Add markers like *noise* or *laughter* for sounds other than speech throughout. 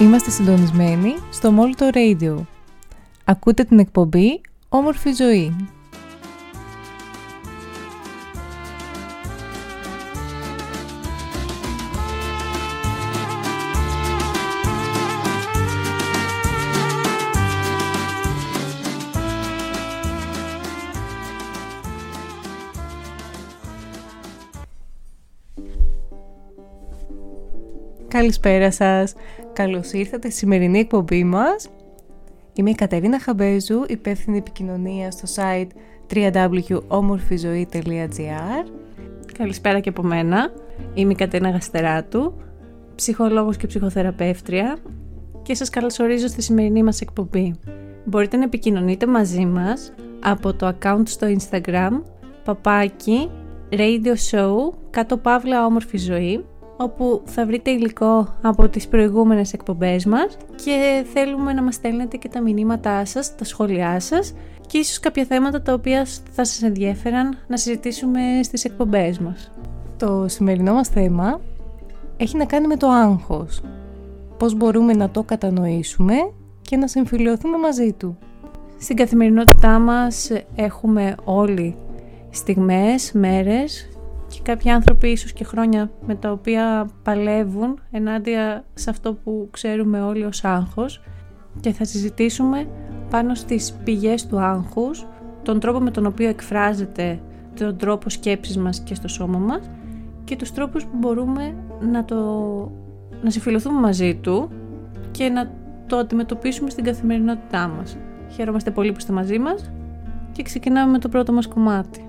Είμαστε συντονισμένοι στο Molto Radio. Ακούτε την εκπομπή Όμορφη Ζωή. Καλησπέρα σας. Καλώς ήρθατε στη σημερινή εκπομπή μας. Είμαι η Κατερίνα Χαμπέζου, υπεύθυνη επικοινωνία στο site www.omorfizoe.gr Καλησπέρα και από μένα. Είμαι η Κατερίνα Γαστεράτου, ψυχολόγος και ψυχοθεραπεύτρια και σας καλωσορίζω στη σημερινή μας εκπομπή. Μπορείτε να επικοινωνείτε μαζί μας από το account στο Instagram παπάκι radio show κάτω παύλα όμορφη ζωή όπου θα βρείτε υλικό από τις προηγούμενες εκπομπές μας και θέλουμε να μας στέλνετε και τα μηνύματά σας, τα σχόλιά σας και ίσως κάποια θέματα τα οποία θα σας ενδιαφέραν να συζητήσουμε στις εκπομπές μας. Το σημερινό μας θέμα έχει να κάνει με το άγχος. Πώς μπορούμε να το κατανοήσουμε και να συμφιλειωθούμε μαζί του. Στην καθημερινότητά μας έχουμε όλοι στιγμές, μέρες και κάποιοι άνθρωποι ίσως και χρόνια με τα οποία παλεύουν ενάντια σε αυτό που ξέρουμε όλοι ως άγχος και θα συζητήσουμε πάνω στις πηγές του άγχους, τον τρόπο με τον οποίο εκφράζεται τον τρόπο σκέψης μας και στο σώμα μας και τους τρόπους που μπορούμε να, το, να συμφιλωθούμε μαζί του και να το αντιμετωπίσουμε στην καθημερινότητά μας. Χαίρομαστε πολύ που είστε μαζί μας και ξεκινάμε με το πρώτο μας κομμάτι.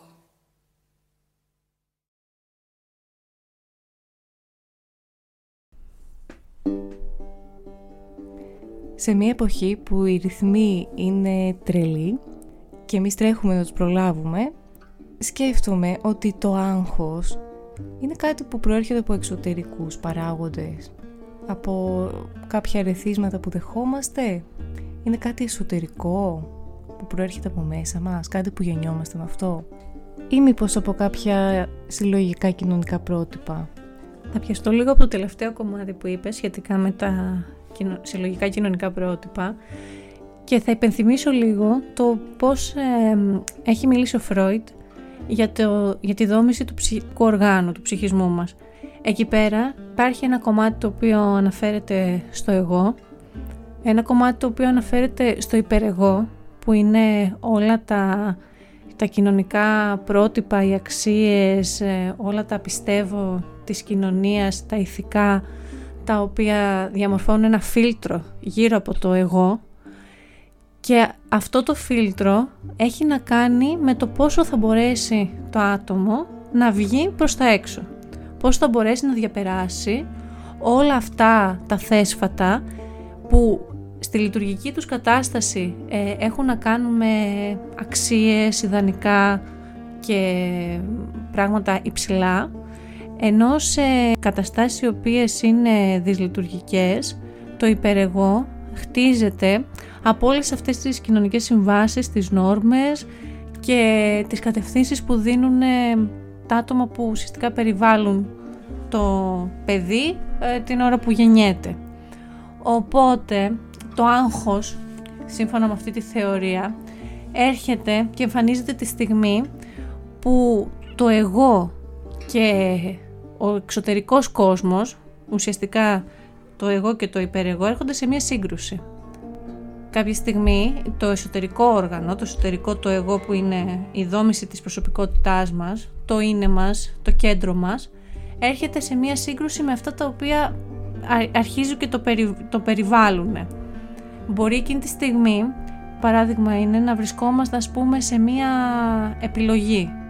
Σε μια εποχή που οι ρυθμοί είναι τρελοί και εμείς τρέχουμε να τους προλάβουμε, σκέφτομαι ότι το άγχος είναι κάτι που προέρχεται από εξωτερικούς παράγοντες, από κάποια ρεθίσματα που δεχόμαστε, είναι κάτι εσωτερικό που προέρχεται από μέσα μας, κάτι που γεννιόμαστε με αυτό ή μήπως από κάποια συλλογικά κοινωνικά πρότυπα. Θα πιαστώ λίγο από το τελευταίο κομμάτι που είπες σχετικά με τα συλλογικά κοινωνικά πρότυπα και θα υπενθυμίσω λίγο το πώς έχει μιλήσει ο Φρόιτ για, το, για τη δόμηση του ψυχικού οργάνου, του ψυχισμού μας. Εκεί πέρα υπάρχει ένα κομμάτι το οποίο αναφέρεται στο εγώ, ένα κομμάτι το οποίο αναφέρεται στο υπερεγώ, που είναι όλα τα, τα κοινωνικά πρότυπα, οι αξίες, ε, όλα τα πιστεύω της κοινωνίας, τα ηθικά, τα οποία διαμορφώνουν ένα φίλτρο γύρω από το εγώ και αυτό το φίλτρο έχει να κάνει με το πόσο θα μπορέσει το άτομο να βγει προς τα έξω. Πώς θα μπορέσει να διαπεράσει όλα αυτά τα θέσφατα που στη λειτουργική τους κατάσταση ε, έχουν να κάνουν με αξίες, ιδανικά και πράγματα υψηλά ενώ σε καταστάσεις οι οποίες είναι δυσλειτουργικές το υπερεγώ χτίζεται από όλες αυτές τις κοινωνικές συμβάσεις, τις νόρμες και τις κατευθύνσεις που δίνουν ε, τα άτομα που ουσιαστικά περιβάλλουν το παιδί ε, την ώρα που γεννιέται. Οπότε το άγχος, σύμφωνα με αυτή τη θεωρία, έρχεται και εμφανίζεται τη στιγμή που το εγώ και ο εξωτερικός κόσμος, ουσιαστικά το εγώ και το υπερεγώ, έρχονται σε μία σύγκρουση. Κάποια στιγμή το εσωτερικό όργανο, το εσωτερικό το εγώ που είναι η δόμηση της προσωπικότητάς μας, το είναι μας, το κέντρο μας, έρχεται σε μία σύγκρουση με αυτά τα οποία αρχίζουν και το, περι, το περιβάλλουν. Μπορεί εκείνη τη στιγμή, παράδειγμα είναι, να βρισκόμαστε ας πούμε σε μία επιλογή.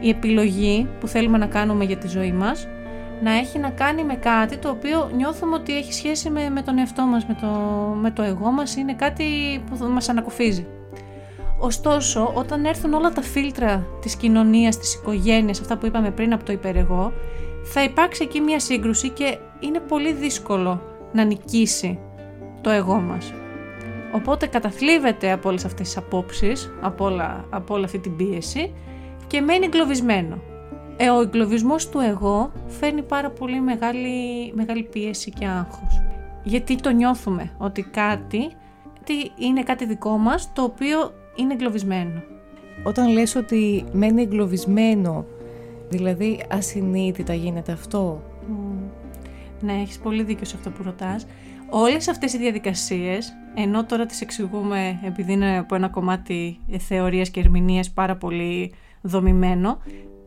Η επιλογή που θέλουμε να κάνουμε για τη ζωή μας να έχει να κάνει με κάτι το οποίο νιώθουμε ότι έχει σχέση με, με τον εαυτό μας, με το, με το εγώ μας, είναι κάτι που μας ανακουφίζει. Ωστόσο, όταν έρθουν όλα τα φίλτρα της κοινωνίας, της οικογένειας, αυτά που είπαμε πριν από το υπερεγώ, θα υπάρξει εκεί μια σύγκρουση και είναι πολύ δύσκολο να νικήσει το εγώ μας. Οπότε καταθλίβεται από όλες αυτές τις απόψεις, από, όλα, από όλη αυτή την πίεση και μένει εγκλωβισμένο. Ε, ο εγκλωβισμός του εγώ φέρνει πάρα πολύ μεγάλη, μεγάλη πίεση και άγχος. Γιατί το νιώθουμε ότι κάτι είναι κάτι δικό μας το οποίο είναι εγκλωβισμένο. Όταν λες ότι μένει εγκλωβισμένο, δηλαδή ασυνείδητα γίνεται αυτό; Ναι, έχεις πολύ δίκιο σε αυτό που ρωτάς. Όλες αυτές οι διαδικασίες, ενώ τώρα τις εξηγούμε επειδή είναι από ένα κομμάτι θεωρίας και ερμηνείας πάρα πολύ δομημένο,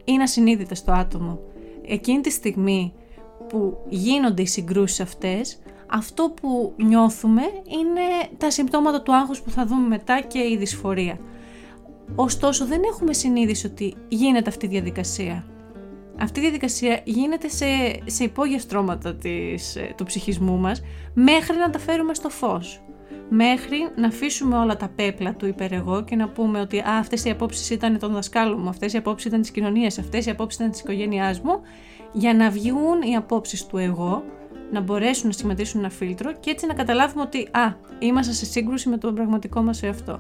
είναι ασυνείδητα στο άτομο. Εκείνη τη στιγμή που γίνονται οι συγκρούσεις αυτές, αυτό που νιώθουμε είναι τα συμπτώματα του άγχους που θα δούμε μετά και η δυσφορία. Ωστόσο δεν έχουμε συνείδηση ότι γίνεται αυτή η διαδικασία. Αυτή η διαδικασία γίνεται σε, σε υπόγεια στρώματα της, ε, του ψυχισμού μας μέχρι να τα φέρουμε στο φως μέχρι να αφήσουμε όλα τα πέπλα του υπερεγώ και να πούμε ότι α, αυτές οι απόψεις ήταν των δασκάλων μου, αυτές οι απόψεις ήταν της κοινωνίας, αυτές οι απόψεις ήταν της οικογένειάς μου, για να βγουν οι απόψεις του εγώ, να μπορέσουν να σχηματίσουν ένα φίλτρο και έτσι να καταλάβουμε ότι α, είμαστε σε σύγκρουση με τον πραγματικό μας εαυτό.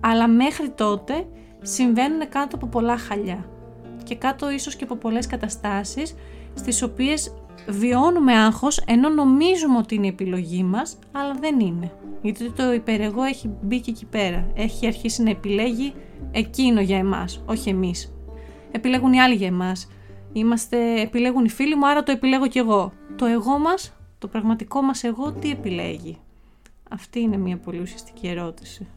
αλλά μέχρι τότε συμβαίνουν κάτω από πολλά χαλιά και κάτω ίσως και από πολλές καταστάσεις στις οποίες βιώνουμε άγχος ενώ νομίζουμε ότι είναι η επιλογή μας, αλλά δεν είναι. Γιατί το υπερεγώ έχει μπει και εκεί πέρα. Έχει αρχίσει να επιλέγει εκείνο για εμάς, όχι εμείς. Επιλέγουν οι άλλοι για εμάς. Είμαστε, επιλέγουν οι φίλοι μου, άρα το επιλέγω κι εγώ. Το εγώ μας, το πραγματικό μας εγώ, τι επιλέγει; Αυτή είναι μια πολύ ουσιαστική ερώτηση.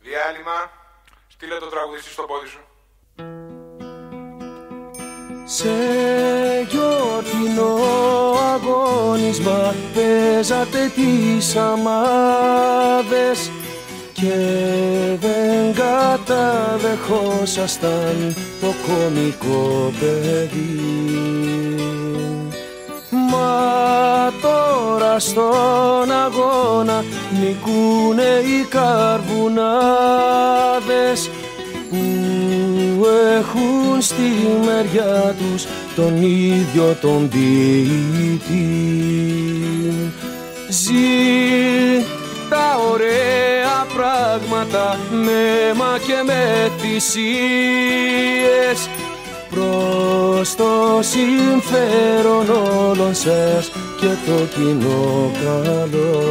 Διάλειμμα. Στείλε το τραγουδιστή στο πόδι σου. Σε γιορτινό αγώνισμα παίζατε τις αμάδες και δεν καταδεχόσασταν το κομικό παιδί. Μα τώρα στον αγώνα νικούνε οι καρβουνάδες που έχουν στη μεριά τους τον ίδιο τον ποιητή. Ζει τα ωραία πράγματα με αίμα και με θυσίες προς το συμφέρον όλων σας και το κοινό καλό.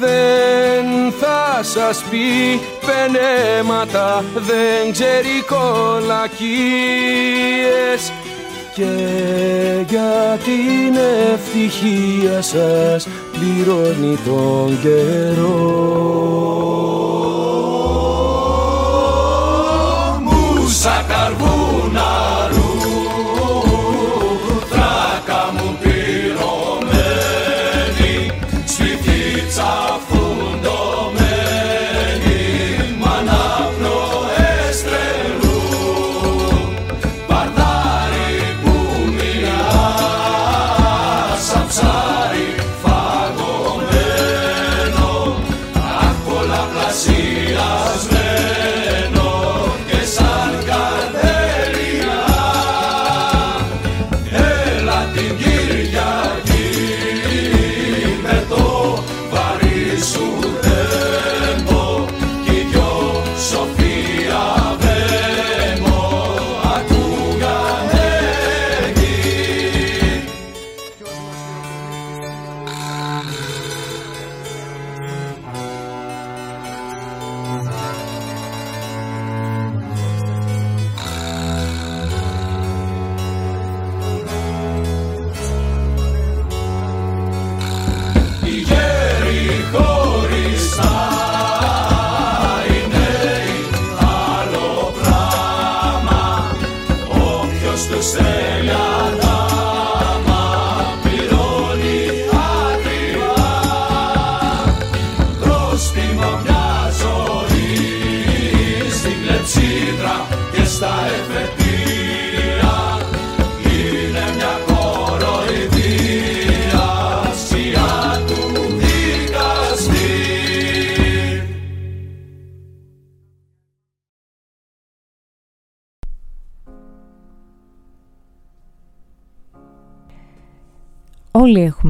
Δεν θα σας πει πενέματα, δεν ξέρει κολακίες και για την ευτυχία σας πληρώνει τον καιρό.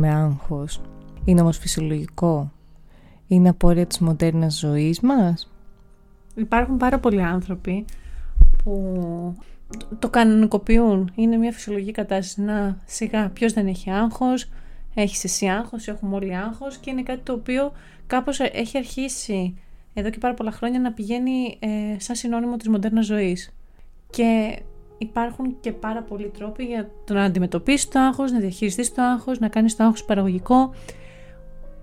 Έχουμε άγχος; Είναι όμως φυσιολογικό; Είναι απόρρια της μοντέρνας ζωής μας; Υπάρχουν πάρα πολλοί άνθρωποι που το- το κανονικοποιούν. Είναι μια φυσιολογική κατάσταση. Να, σιγά, ποιος δεν έχει άγχος, έχεις εσύ άγχος, έχουμε όλοι άγχος και είναι κάτι το οποίο κάπως έχει αρχίσει εδώ και πάρα πολλά χρόνια να πηγαίνει ε, σαν συνώνυμο της μοντέρνας ζωής. Και υπάρχουν και πάρα πολλοί τρόποι για το να αντιμετωπίσεις το άγχος, να διαχειριστείς το άγχος, να κάνεις το άγχος παραγωγικό,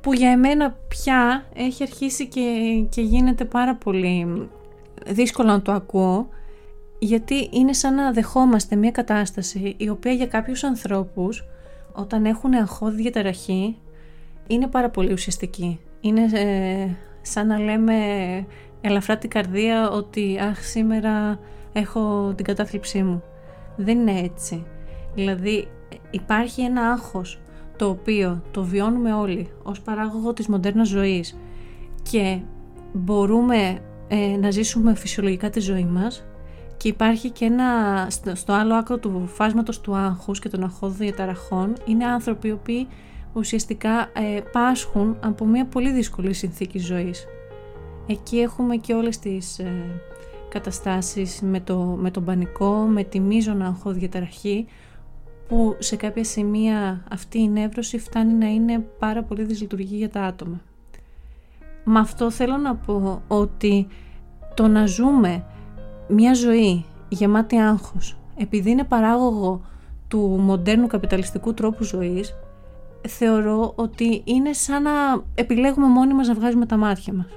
που για εμένα πια έχει αρχίσει και, και γίνεται πάρα πολύ δύσκολο να το ακούω, γιατί είναι σαν να δεχόμαστε μια κατάσταση η οποία για κάποιους ανθρώπους όταν έχουν αγχώδη διαταραχή είναι πάρα πολύ ουσιαστική. Είναι ε, σαν να λέμε ελαφρά την καρδία ότι αχ σήμερα έχω την κατάθλιψή μου. Δεν είναι έτσι. Δηλαδή υπάρχει ένα άγχος το οποίο το βιώνουμε όλοι ως παράγωγο της μοντέρνας ζωής και μπορούμε ε, να ζήσουμε φυσιολογικά τη ζωή μας και υπάρχει και ένα, στο, στο άλλο άκρο του φάσματος του άγχους και των αγχώδων διαταραχών είναι άνθρωποι οι οποίοι ουσιαστικά ε, πάσχουν από μια πολύ δύσκολη συνθήκη ζωής. Εκεί έχουμε και όλες τις ε, καταστάσεις με, το, με τον πανικό, με τη μείζωνα αγχώδιαταραχή που σε κάποια σημεία αυτή η νεύρωση φτάνει να είναι πάρα πολύ δυσλειτουργή για τα άτομα. Με αυτό θέλω να πω ότι το να ζούμε μια ζωή γεμάτη άγχος επειδή είναι παράγωγο του μοντέρνου καπιταλιστικού τρόπου ζωής θεωρώ ότι είναι σαν να επιλέγουμε μόνοι μας να βγάζουμε τα μάτια μας.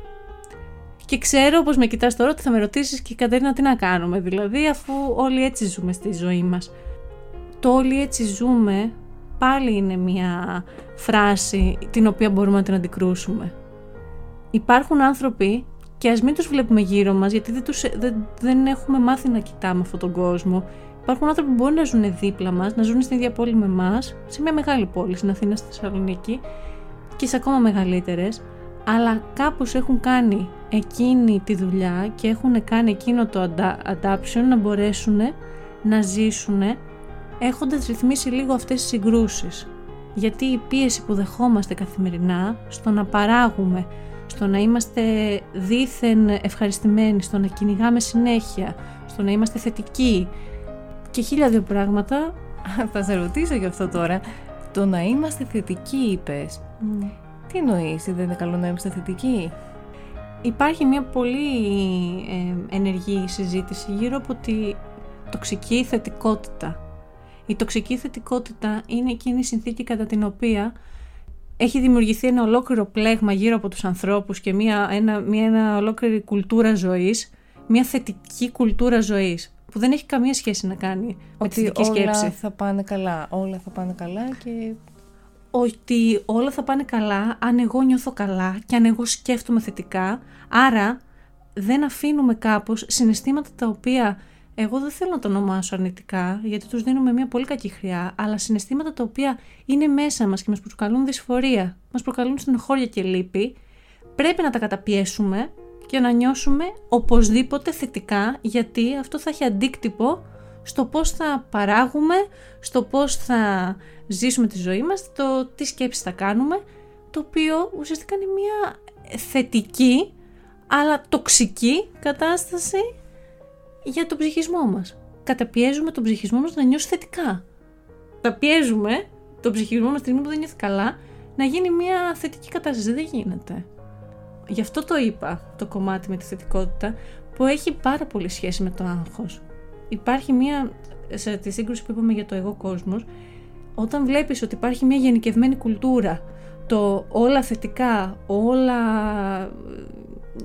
Και ξέρω πως με κοιτάς τώρα ότι θα με ρωτήσεις και Κατερίνα τι να κάνουμε δηλαδή αφού όλοι έτσι ζούμε στη ζωή μας. Το όλοι έτσι ζούμε πάλι είναι μια φράση την οποία μπορούμε να την αντικρούσουμε. Υπάρχουν άνθρωποι και ας μην τους βλέπουμε γύρω μας γιατί δεν, τους, δεν, δεν έχουμε μάθει να κοιτάμε αυτόν τον κόσμο. Υπάρχουν άνθρωποι που μπορεί να ζουν δίπλα μας, να ζουν στην ίδια πόλη με εμά, σε μια μεγάλη πόλη, στην Αθήνα, στη Θεσσαλονίκη και σε ακόμα μεγαλύτερες, αλλά κάπως έχουν κάνει εκείνη τη δουλειά και έχουν κάνει εκείνο το adaption να μπορέσουν να ζήσουν έχοντας ρυθμίσει λίγο αυτές τις συγκρούσεις. Γιατί η πίεση που δεχόμαστε καθημερινά στο να παράγουμε, στο να είμαστε δήθεν ευχαριστημένοι, στο να κυνηγάμε συνέχεια, στο να είμαστε θετικοί και χίλια δύο πράγματα. *laughs* Θα σε ρωτήσω γι' αυτό τώρα. Το να είμαστε θετικοί είπες. Τι εννοείς, δεν είναι καλό να είμαστε θετικοί; Υπάρχει μια πολύ ε, ενεργή συζήτηση γύρω από τη τοξική θετικότητα. Η τοξική θετικότητα είναι εκείνη η συνθήκη κατά την οποία έχει δημιουργηθεί ένα ολόκληρο πλέγμα γύρω από τους ανθρώπους και μια, ένα, μια ένα ολόκληρη κουλτούρα ζωής, μια θετική κουλτούρα ζωής που δεν έχει καμία σχέση να κάνει με τη θετική σκέψη. Όλα θα πάνε καλά, όλα θα πάνε καλά και... Ότι όλα θα πάνε καλά αν εγώ νιώθω καλά και αν εγώ σκέφτομαι θετικά, άρα δεν αφήνουμε κάπως συναισθήματα τα οποία εγώ δεν θέλω να το ονομάσω αρνητικά, γιατί τους δίνουμε μια πολύ κακή χρειά, αλλά συναισθήματα τα οποία είναι μέσα μας και μας προκαλούν δυσφορία, μας προκαλούν στενοχώρια και λύπη, πρέπει να τα καταπιέσουμε και να νιώσουμε οπωσδήποτε θετικά, γιατί αυτό θα έχει αντίκτυπο στο πώς θα παράγουμε, στο πώς θα ζήσουμε τη ζωή μας, το τι σκέψεις θα κάνουμε, το οποίο ουσιαστικά είναι μια θετική αλλά τοξική κατάσταση για τον ψυχισμό μας. Καταπιέζουμε τον ψυχισμό μας να νιώσει θετικά. Καταπιέζουμε τον ψυχισμό μας την στιγμή που δεν νιώθει καλά να γίνει μια θετική κατάσταση. Δεν γίνεται. Γι' αυτό το είπα το κομμάτι με τη θετικότητα που έχει πάρα πολύ σχέση με το άγχος. Υπάρχει μια, σε τη σύγκρουση που είπαμε για το εγώ κόσμος, όταν βλέπεις ότι υπάρχει μια γενικευμένη κουλτούρα, το όλα θετικά, όλα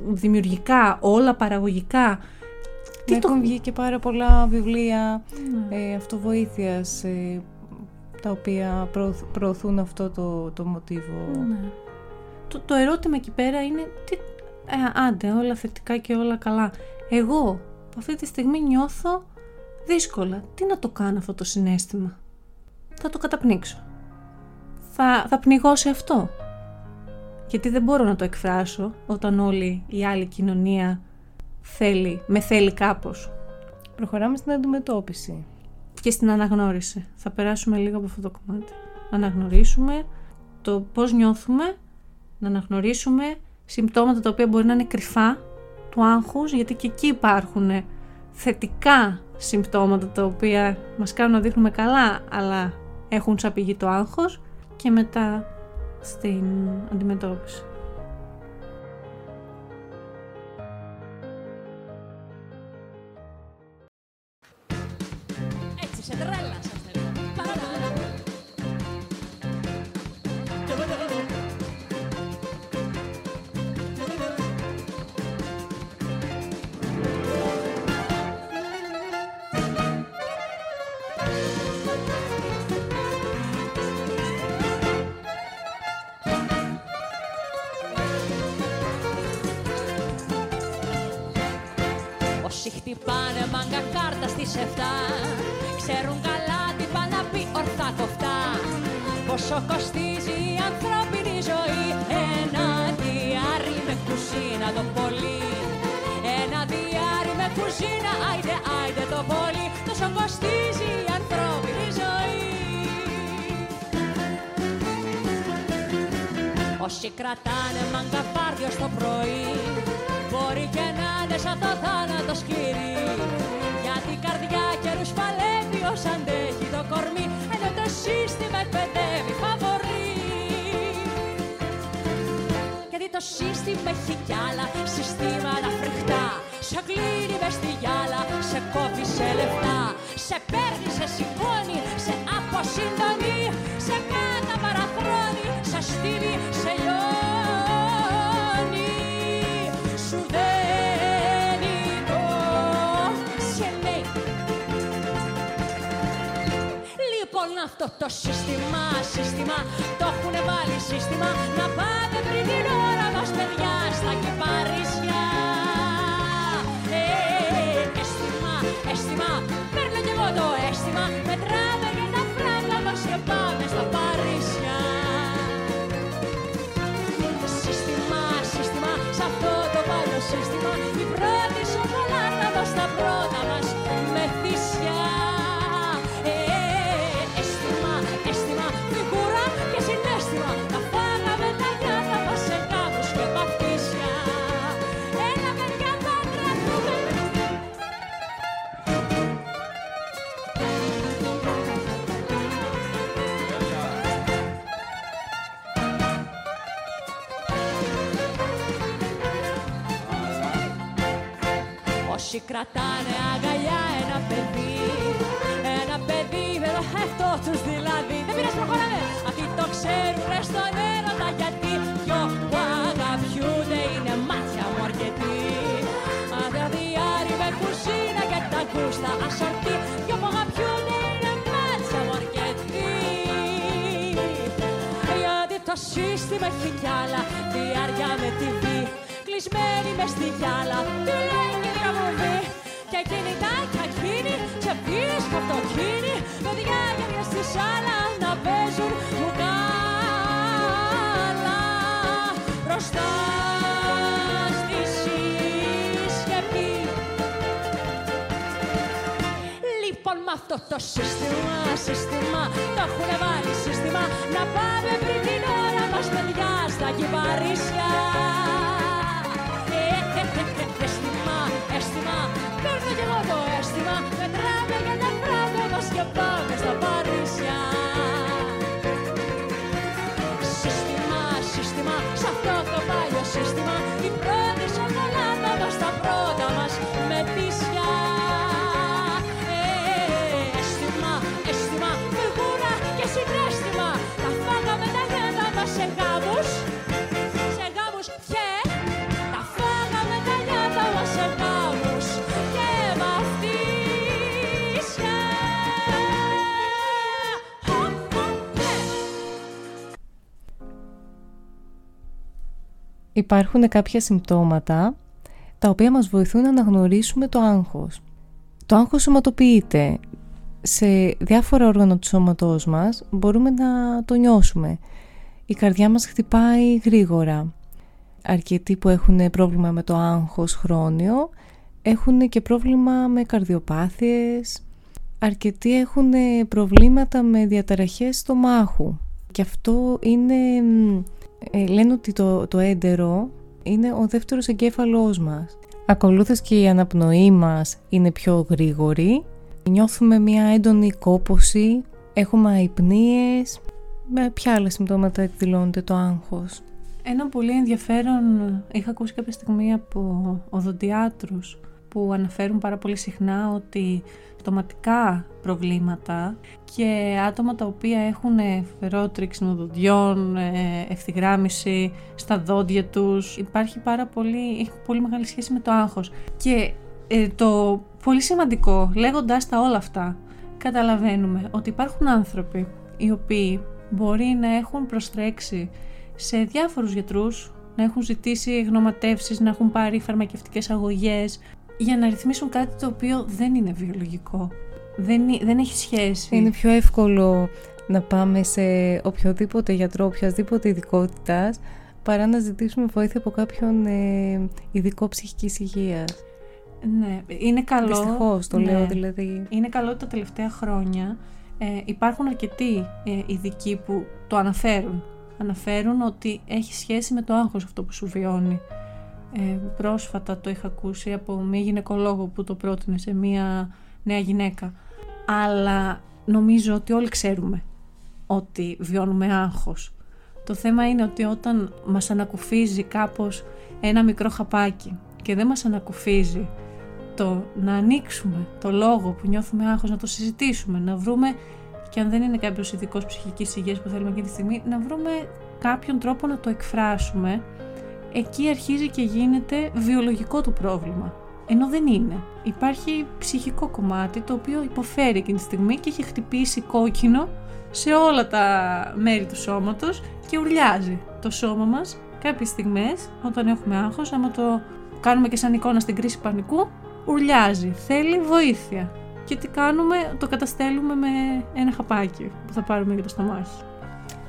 δημιουργικά, όλα παραγωγικά, τι Έχουν βγει και πάρα πολλά βιβλία ναι. ε, αυτοβοήθειας ε, τα οποία προωθούν αυτό το, το μοτίβο; Ναι. Το, το ερώτημα εκεί πέρα είναι τι, ε, άντε όλα θετικά και όλα καλά. Εγώ αυτή τη στιγμή νιώθω δύσκολα. Τι να το κάνω αυτό το συνέστημα; Θα το καταπνίξω. Θα, θα πνιγώ σε αυτό. Γιατί δεν μπορώ να το εκφράσω όταν όλη η άλλη κοινωνία θέλει, με θέλει κάπως. Προχωράμε στην αντιμετώπιση. Και στην αναγνώριση. Θα περάσουμε λίγο από αυτό το κομμάτι. Να αναγνωρίσουμε το πώς νιώθουμε, να αναγνωρίσουμε συμπτώματα τα οποία μπορεί να είναι κρυφά του άγχους, γιατί και εκεί υπάρχουν θετικά συμπτώματα τα οποία μας κάνουν να δείχνουμε καλά, αλλά έχουν σαν πηγή το άγχος και μετά στην αντιμετώπιση. τις Ξέρουν καλά τι πάνε να πει ορθά κοφτά Πόσο κοστίζει η ανθρώπινη ζωή. Ένα διάρρη με κουζίνα το πολύ. Ένα διάρρη με κουζίνα άιντε άιντε το πολύ. Τόσο κοστίζει η ανθρώπινη ζωή. Όσοι κρατάνε μαγκαφάρδιο στο πρωί Μπορεί και να είναι σαν το θάνατο σκύρι γιατί η καρδιά καιρούς παλεύει ως αντέχει το κορμί Ενώ το σύστημα εκπαιδεύει φαβορεί γιατί το σύστημα έχει κι άλλα συστήματα φρικτά. Σε κλείνει μες στη γυάλα, σε κόβει σε λεφτά. Σε παίρνει, σε σηκώνει, σε αποσυντονεί. Σε καταπαραχρώνει, σε στείλει, σε λιώνει. Σου αυτό το σύστημα, σύστημα. Το έχουν βάλει σύστημα. Να πάμε πριν την ώρα μας παιδιά Στα κυπαρίσια ε, Αίσθημα, αίσθημα. Παίρνω κι εγώ το αίσθημα. Μετράμε και τα φράγκα μας Και πάμε στα Παρίσια. Σύστημα, σύστημα Σ' αυτό το παλιό σύστημα. Η πρώτη σοκολάτα μας Τα πρώτα μας με Όσοι κρατάνε αγκαλιά ένα παιδί. Ένα παιδί με το χέφτο τους δηλαδή. Δεν πειράζει προχωράμε. Αυτοί το ξέρουνε στον έρωτα γιατί Δυο που αγαπιούνται είναι μάτια μου αρκετοί. Αδιαδιάρι με κουζίνα και τα γούστα ασορτή Δυο που αγαπιούνται είναι μάτια μου αρκετοί. Γιατί το σύστημα έχει κι άλλα διάρκεια με τη βή. Κλεισμένη μες στη γυάλα, τι λέει και διαβοβή Και κινητά και ακίνη και πίνεις χαρτοκίνη Παιδιά για στη σάλα να παίζουν μπουκάλα Μπροστά στη συσκευή Λοιπόν με αυτό το σύστημα, σύστημα Το έχουν βάλει σύστημα. Να πάμε πριν την ώρα μας παιδιά Στα κυπαρίσια αίσθημα. Παίρνω κι εγώ το αίσθημα. Μετράμε για τα πράγματα μας Και πάμε στα Παρίσια. Σύστημα, σύστημα Σ' αυτό το παλιό σύστημα. Η πρώτη σοκολάτα μας Τα πρώτα μας Υπάρχουν κάποια συμπτώματα τα οποία μας βοηθούν να αναγνωρίσουμε το άγχος. Το άγχος σωματοποιείται. Σε διάφορα όργανα του σώματός μας μπορούμε να το νιώσουμε. Η καρδιά μας χτυπάει γρήγορα. Αρκετοί που έχουν πρόβλημα με το άγχος χρόνιο έχουν και πρόβλημα με καρδιοπάθειες. Αρκετοί έχουν προβλήματα με διαταραχές στομάχου. Και αυτό είναι... μ, ε, λένε ότι το, το έντερο είναι ο δεύτερος εγκέφαλός μας. Ακολούθως και η αναπνοή μας είναι πιο γρήγορη. Νιώθουμε μια έντονη κόπωση, έχουμε αϊπνίες. Με ποια άλλα συμπτώματα εκδηλώνεται το άγχος. Ένα πολύ ενδιαφέρον είχα ακούσει κάποια στιγμή από οδοντιάτρους που αναφέρουν πάρα πολύ συχνά ότι στοματικά προβλήματα και άτομα τα οποία έχουν φερότριξη δοντιών, ε, ευθυγράμμιση στα δόντια τους. Υπάρχει πάρα πολύ, έχει πολύ μεγάλη σχέση με το άγχος. Και ε, το πολύ σημαντικό λέγοντας τα όλα αυτά καταλαβαίνουμε ότι υπάρχουν άνθρωποι οι οποίοι μπορεί να έχουν προστρέξει σε διάφορους γιατρούς, να έχουν ζητήσει γνωματεύσεις, να έχουν πάρει φαρμακευτικές αγωγές για να ρυθμίσουν κάτι το οποίο δεν είναι βιολογικό. Δεν, ε- δεν έχει σχέση. Είναι πιο εύκολο να πάμε σε οποιοδήποτε γιατρό, οποιασδήποτε ειδικότητας, παρά να ζητήσουμε βοήθεια από κάποιον ε, ειδικό ψυχικής υγείας. Ναι, είναι καλό. Δυστυχώς το ναι. λέω δηλαδή. Είναι καλό ότι τα τελευταία χρόνια ε, υπάρχουν αρκετοί ε, ειδικοί που το αναφέρουν αναφέρουν ότι έχει σχέση με το άγχος αυτό που σου βιώνει. Ε, πρόσφατα το είχα ακούσει από μία γυναικολόγο που το πρότεινε σε μία νέα γυναίκα. Αλλά νομίζω ότι όλοι ξέρουμε ότι βιώνουμε άγχος. Το θέμα είναι ότι όταν μας ανακουφίζει κάπως ένα μικρό χαπάκι και δεν μας ανακουφίζει το να ανοίξουμε το λόγο που νιώθουμε άγχος, να το συζητήσουμε, να βρούμε και αν δεν είναι κάποιος ειδικός ψυχικής υγείας που θέλουμε εκείνη τη στιγμή, να βρούμε κάποιον τρόπο να το εκφράσουμε, εκεί αρχίζει και γίνεται βιολογικό το πρόβλημα. Ενώ δεν είναι. Υπάρχει ψυχικό κομμάτι το οποίο υποφέρει εκείνη τη στιγμή και έχει χτυπήσει κόκκινο σε όλα τα μέρη του σώματος και ουρλιάζει το σώμα μας κάποιες στιγμές όταν έχουμε άγχος, άμα το κάνουμε και σαν εικόνα στην κρίση πανικού, ουρλιάζει, θέλει βοήθεια. Και τι κάνουμε, το καταστέλουμε με ένα χαπάκι που θα πάρουμε για το στομάχι.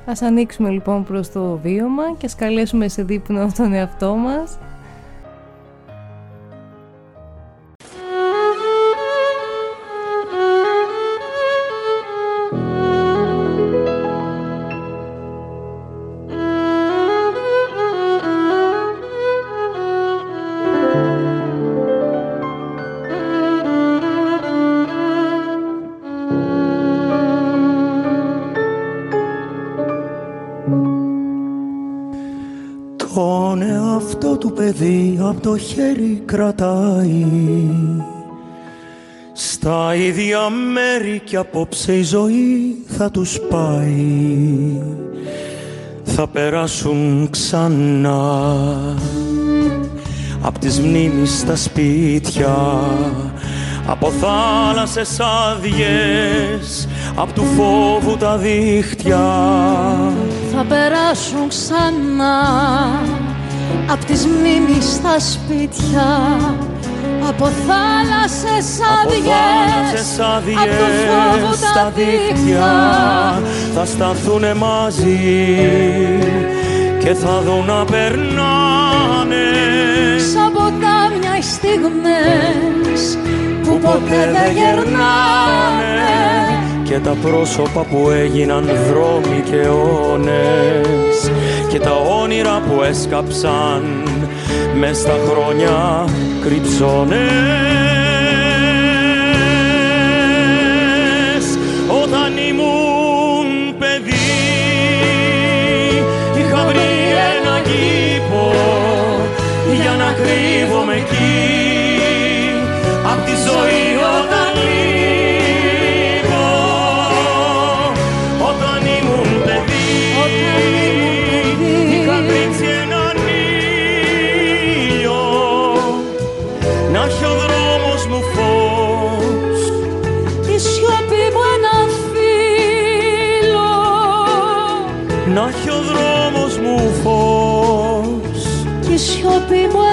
Ας ανοίξουμε λοιπόν προς το βίωμα και ας καλέσουμε σε δείπνο τον εαυτό μας το χέρι κρατάει. Στα ίδια μέρη κι απόψε η ζωή θα τους πάει. Θα περάσουν ξανά Απ' τις μνήμεις στα σπίτια από θάλασσες άδειες, απ' του φόβου τα δίχτυα. Θα περάσουν ξανά Απ' τις μνήμεις στα σπίτια από θάλασσες άδειες, απ' του φόβου τα δίχτυα θα σταθούνε μαζί και θα δουν να περνάνε σαν ποτάμια οι στιγμές που ποτέ δεν γερνάνε. Και τα πρόσωπα που έγιναν δρόμοι και αιώνες και τα όνειρα που έσκαψαν μες στα χρόνια κρυψώνες η σιωπή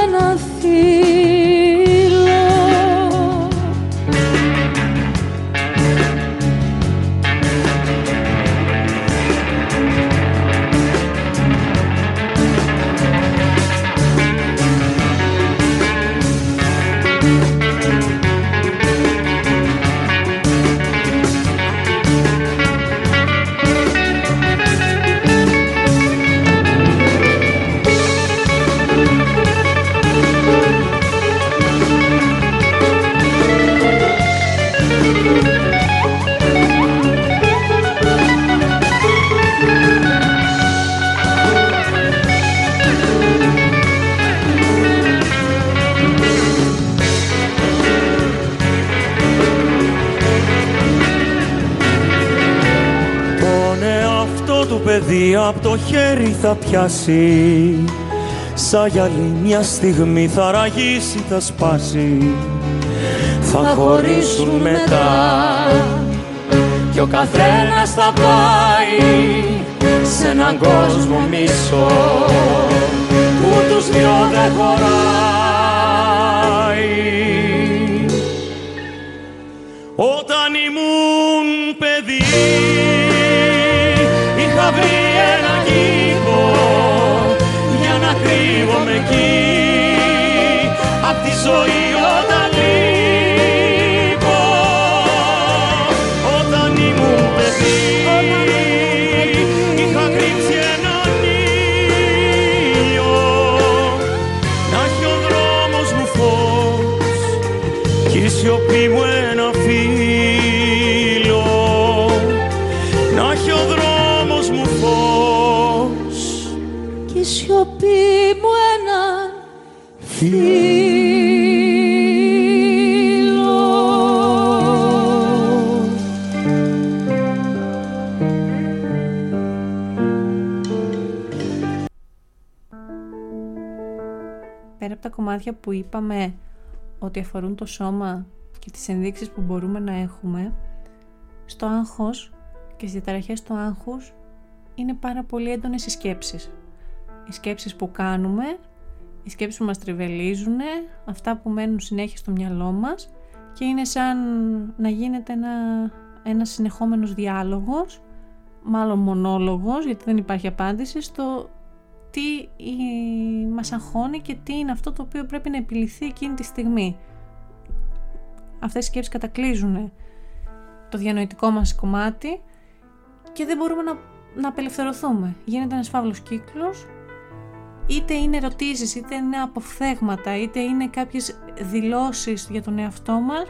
θα πιάσει. Σαν γυαλί μια στιγμή θα ραγίσει, θα σπάσει. Θα χωρίσουν μετά. Κι ο καθένας θα πάει σε έναν κόσμο μίσο Που τους δυο δεν χωράει. Όταν ήμουν παιδί κρύβομαι εκεί. Απ' τη ζωή όταν κομμάτια που είπαμε ότι αφορούν το σώμα και τις ενδείξεις που μπορούμε να έχουμε, στο άγχος και στις διαταραχές του άγχους είναι πάρα πολύ έντονες οι σκέψεις. Οι σκέψεις που κάνουμε, οι σκέψεις που μας τριβελίζουν, αυτά που μένουν συνέχεια στο μυαλό μας και είναι σαν να γίνεται ένα, ένας συνεχόμενος διάλογος, μάλλον μονόλογος, γιατί δεν υπάρχει απάντηση, στο τι ε, μας αγχώνει και τι είναι αυτό το οποίο πρέπει να επιληθεί εκείνη τη στιγμή. Αυτές οι σκέψεις κατακλείζουν το διανοητικό μας κομμάτι και δεν μπορούμε να, να απελευθερωθούμε. Γίνεται ένας φαύλος κύκλος, είτε είναι ερωτήσεις, είτε είναι αποφθέγματα, είτε είναι κάποιες δηλώσεις για τον εαυτό μας,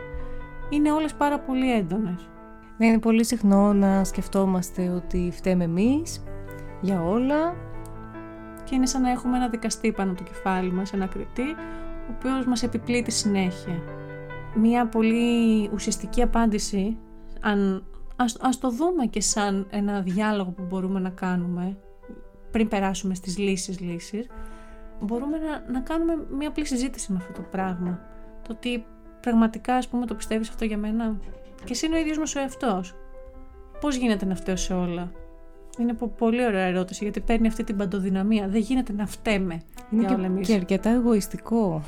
είναι όλες πάρα πολύ έντονες. Ναι, είναι πολύ συχνό να σκεφτόμαστε ότι φταίμε εμείς για όλα. Και είναι σαν να έχουμε ένα δικαστή πάνω το κεφάλι μας, ένα κριτή, ο οποίος μας επιπλήττει συνέχεια. Μία πολύ ουσιαστική απάντηση, αν, ας, ας το δούμε και σαν ένα διάλογο που μπορούμε να κάνουμε, πριν περάσουμε στις λύσεις λύσεις, μπορούμε να, να κάνουμε μία απλή συζήτηση με αυτό το πράγμα. Το ότι πραγματικά, ας πούμε, το πιστεύεις αυτό για μένα; Και εσύ είναι ο ίδιος μας ο εαυτός. Πώς γίνεται να φταίω σε όλα; Είναι πο- πολύ ωραία ερώτηση γιατί παίρνει αυτή την παντοδυναμία. Δεν γίνεται να φταίμε Είναι για όλα και, εμείς. και αρκετά εγωιστικό,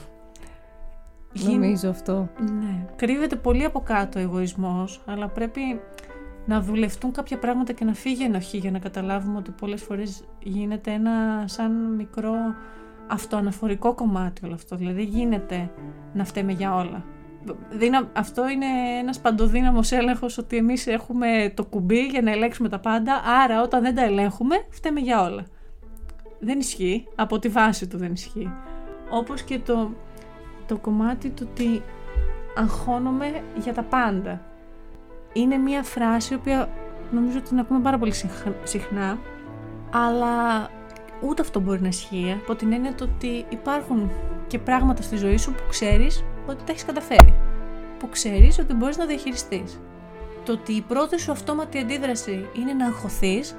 Γι- νομίζω αυτό. Ναι. Κρύβεται πολύ από κάτω ο εγωισμός, αλλά πρέπει να δουλευτούν κάποια πράγματα και να φύγει η ενοχή για να καταλάβουμε ότι πολλές φορές γίνεται ένα σαν μικρό αυτοαναφορικό κομμάτι όλο αυτό. Δηλαδή γίνεται να φταίμε για όλα. Δίνα, αυτό είναι ένας παντοδύναμος έλεγχος ότι εμείς έχουμε το κουμπί για να ελέγξουμε τα πάντα, άρα όταν δεν τα ελέγχουμε φταίμε για όλα. Δεν ισχύει, από τη βάση του δεν ισχύει. Όπως και το, το κομμάτι του ότι αγχώνομαι για τα πάντα. Είναι μια φράση η οποία νομίζω ότι την ακούμε πάρα πολύ συχν- συχνά, αλλά ούτε αυτό μπορεί να ισχύει από την έννοια το ότι υπάρχουν και πράγματα στη ζωή σου που ξέρεις ότι τα έχεις καταφέρει. Που ξέρεις ότι μπορείς να διαχειριστείς. Το ότι η πρώτη σου αυτόματη αντίδραση είναι να αγχωθείς,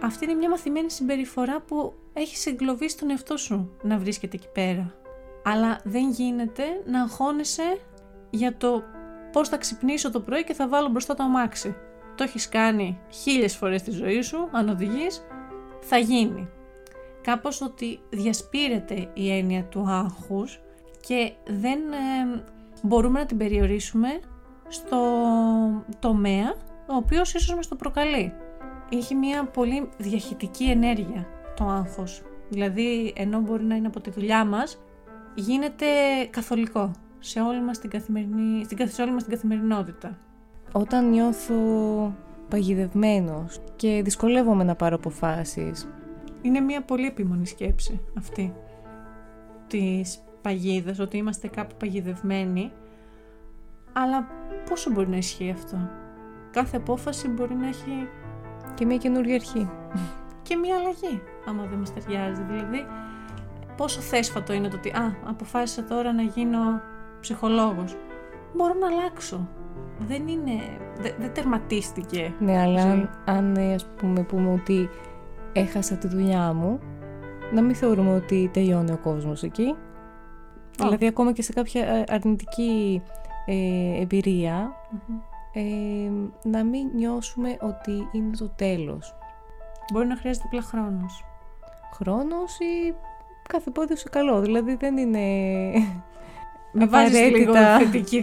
αυτή είναι μια μαθημένη συμπεριφορά που έχεις εγκλωβίσει τον εαυτό σου να βρίσκεται εκεί πέρα. Αλλά δεν γίνεται να αγχώνεσαι για το πώς θα ξυπνήσω το πρωί και θα βάλω μπροστά το αμάξι. Το έχεις κάνει χίλιες φορές στη ζωή σου, αν οδηγείς, θα γίνει. Κάπως ότι διασπείρεται η έννοια του άγχους και δεν ε, μπορούμε να την περιορίσουμε στο τομέα ο οποίος ίσως μας το προκαλεί. Έχει μια πολύ διαχυτική ενέργεια το άγχος. Δηλαδή, ενώ μπορεί να είναι από τη δουλειά μας, γίνεται καθολικό σε όλη μας την, καθημερινή, στην, καθ- σε όλη μας την καθημερινότητα. Όταν νιώθω παγιδευμένος και δυσκολεύομαι να πάρω αποφάσεις, Είναι μια πολύ επίμονη σκέψη αυτή της παγίδας, ότι είμαστε κάπου παγιδευμένοι, αλλά πόσο μπορεί να ισχύει αυτό; Κάθε απόφαση μπορεί να έχει και μια καινούργια αρχή. και μία αλλαγή, άμα δεν μας ταιριάζει. Δηλαδή, πόσο θέσφατο είναι το ότι «Α, αποφάσισα τώρα να γίνω ψυχολόγος». Μπορώ να αλλάξω. Δεν είναι... δε- δεν τερματίστηκε. Ναι, αλλά ζωή. αν, αν ε, ας πούμε πούμε ότι έχασα τη δουλειά μου, να μην θεωρούμε ότι τελειώνει ο κόσμος εκεί. Δηλαδή ακόμα και σε κάποια ε, αρνητική ε, εμπειρία, ε, να μην νιώσουμε ότι είναι το τέλος. Μπορεί να χρειάζεται απλά χρόνος. Χρόνος ή κάθε πόδιο σε καλό. Δηλαδή δεν είναι... *laughs* Με βάζεις λίγο απαραίτητα- θετική,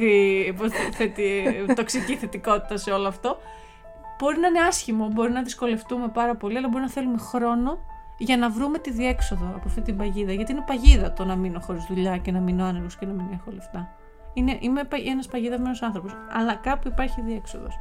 πώς- θετι, τοξική θετικότητα σε όλο αυτό. Μπορεί να είναι άσχημο, μπορεί να δυσκολευτούμε πάρα πολύ, αλλά μπορεί να θέλουμε χρόνο για να βρούμε τη διέξοδο από αυτή την παγίδα. Γιατί είναι παγίδα το να μείνω χωρίς δουλειά και να μείνω άνεργος και να μην έχω λεφτά. Είναι, είμαι ένας παγιδευμένο άνθρωπος. Αλλά κάπου υπάρχει διέξοδος.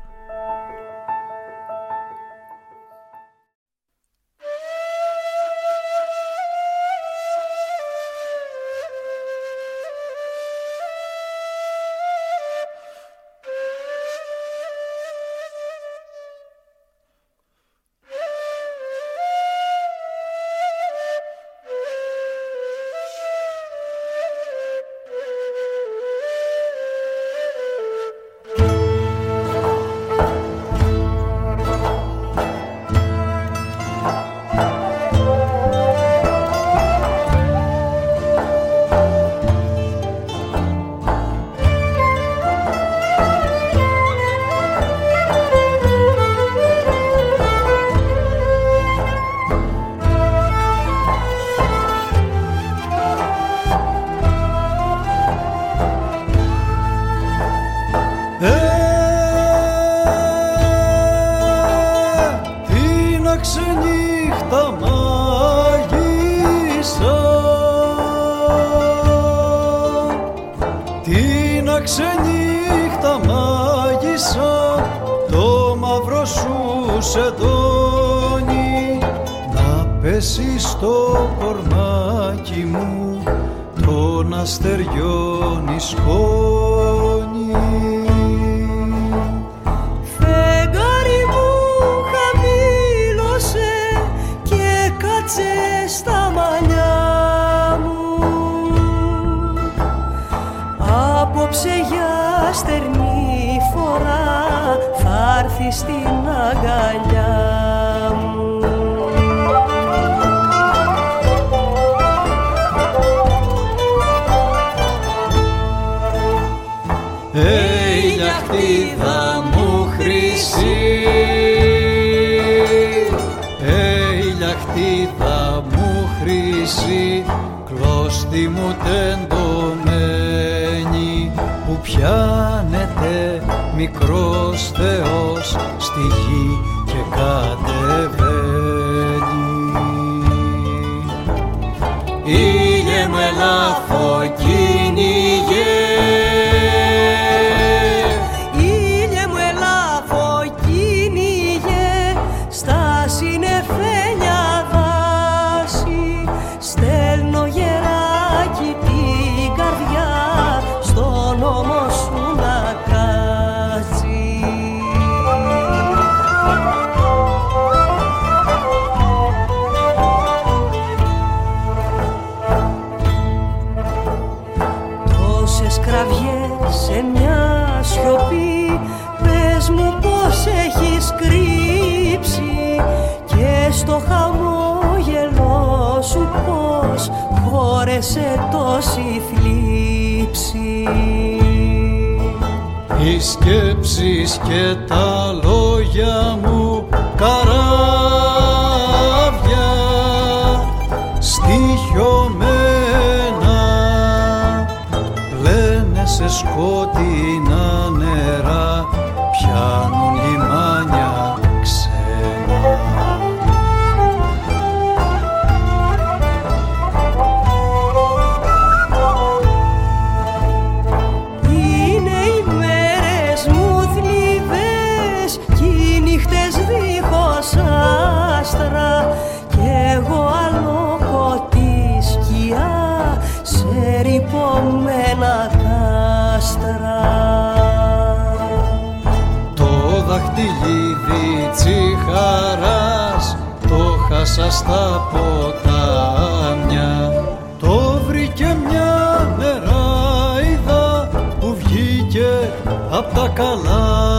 και στα ποτάμια. Το βρήκε μια νεράιδα που βγήκε από τα καλά.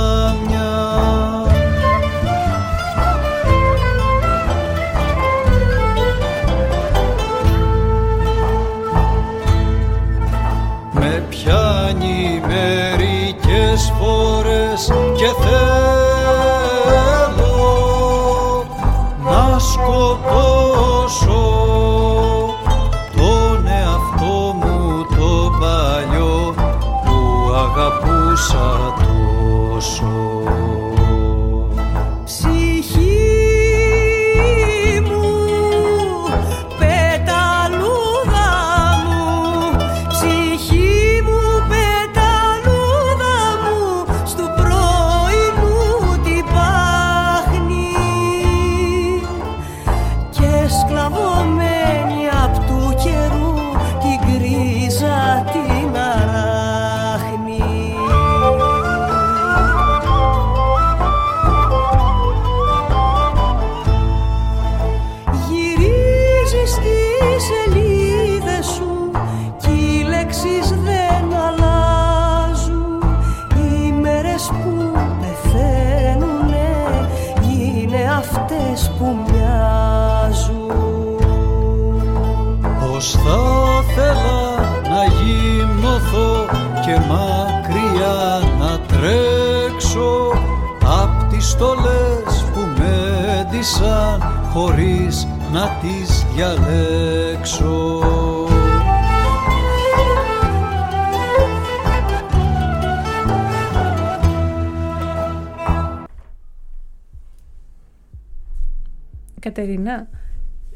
Κατερινά,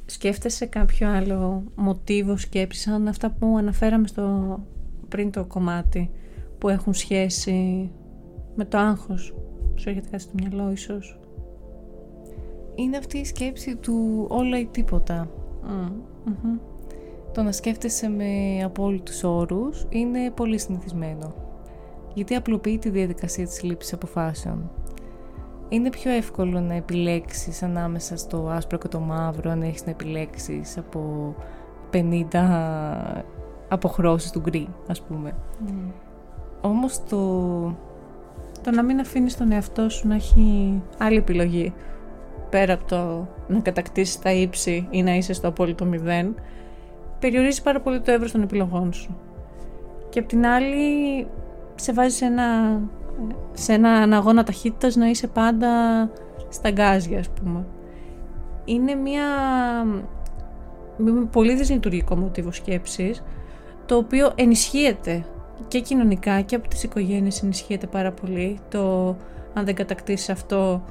σκέφτεσαι κάποιο άλλο μοτίβο σκέψη σαν αυτά που αναφέραμε στο πριν το κομμάτι που έχουν σχέση με το άγχος σου έρχεται κάτι στο μυαλό ίσως; Είναι αυτή η σκέψη του όλα ή τίποτα το να σκέφτεσαι με απόλυτους όρους είναι πολύ συνηθισμένο γιατί απλοποιεί τη διαδικασία της λήψης αποφάσεων. Είναι πιο εύκολο να επιλέξεις ανάμεσα στο άσπρο και το μαύρο αν έχεις να επιλέξεις από 50 αποχρώσεις του γκρι, ας πούμε. Όμως το... Το να μην αφήνεις τον εαυτό σου να έχει άλλη επιλογή πέρα από το να κατακτήσεις τα ύψη ή να είσαι στο απόλυτο μηδέν περιορίζει πάρα πολύ το εύρος των επιλογών σου. Και απ' την άλλη σε βάζει σε ένα, σε ένα αγώνα ταχύτητας να είσαι πάντα στα γκάζια ας πούμε. Είναι μια με πολύ δυσλειτουργικό μοτίβο σκέψης το οποίο ενισχύεται και κοινωνικά και από τις οικογένειες ενισχύεται πάρα πολύ το αν δεν κατακτήσεις αυτό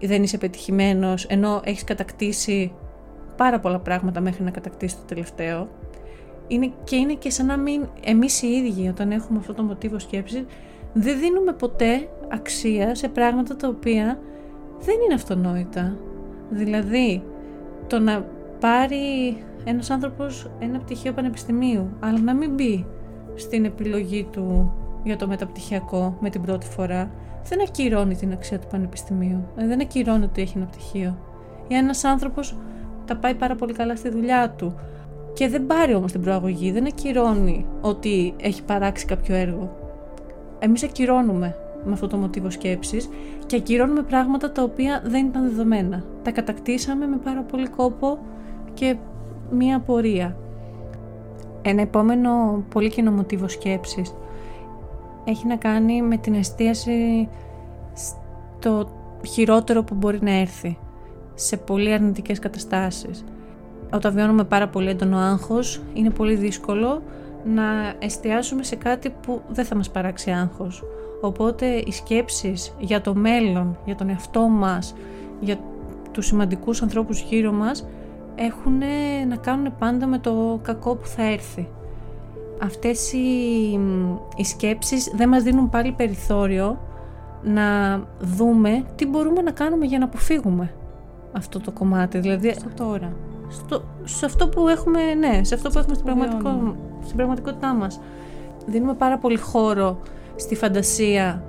δεν είσαι πετυχημένος ενώ έχεις κατακτήσει πάρα πολλά πράγματα μέχρι να κατακτήσεις το τελευταίο είναι, και είναι και σαν να μην εμείς οι ίδιοι όταν έχουμε αυτό το μοτίβο σκέψης δεν δίνουμε ποτέ αξία σε πράγματα τα οποία δεν είναι αυτονόητα. Δηλαδή, το να πάρει ένας άνθρωπος ένα πτυχίο πανεπιστημίου, αλλά να μην μπει στην επιλογή του για το μεταπτυχιακό με την πρώτη φορά, δεν ακυρώνει την αξία του πανεπιστημίου. Ε, Δεν ακυρώνει ότι έχει ένα πτυχίο. Ή ένας άνθρωπος τα πάει πάρα πολύ καλά στη δουλειά του και δεν πάρει όμως την προαγωγή, δεν ακυρώνει ότι έχει παράξει κάποιο έργο. Εμείς ακυρώνουμε με αυτό το μοτίβο σκέψης και ακυρώνουμε πράγματα τα οποία δεν ήταν δεδομένα. Τα κατακτήσαμε με πάρα πολύ κόπο και μία πορεία. Ένα επόμενο πολύ κοινό μοτίβο σκέψης έχει να κάνει με την εστίαση στο χειρότερο που μπορεί να έρθει σε πολύ αρνητικές καταστάσεις. Όταν βιώνουμε πάρα πολύ έντονο άγχος, είναι πολύ δύσκολο να εστιάσουμε σε κάτι που δεν θα μας παράξει άγχος. Οπότε οι σκέψεις για το μέλλον, για τον εαυτό μας, για τους σημαντικούς ανθρώπους γύρω μας έχουν να κάνουν πάντα με το κακό που θα έρθει. Αυτές οι, οι σκέψεις δεν μας δίνουν πάλι περιθώριο να δούμε τι μπορούμε να κάνουμε για να αποφύγουμε αυτό το κομμάτι. Δηλαδή, Στο τώρα. Στο, σε αυτό που έχουμε, ναι, σε αυτό που έχουμε στην, που πραγματικό, βιώνουμε. στην πραγματικότητά μας. Δίνουμε πάρα πολύ χώρο στη φαντασία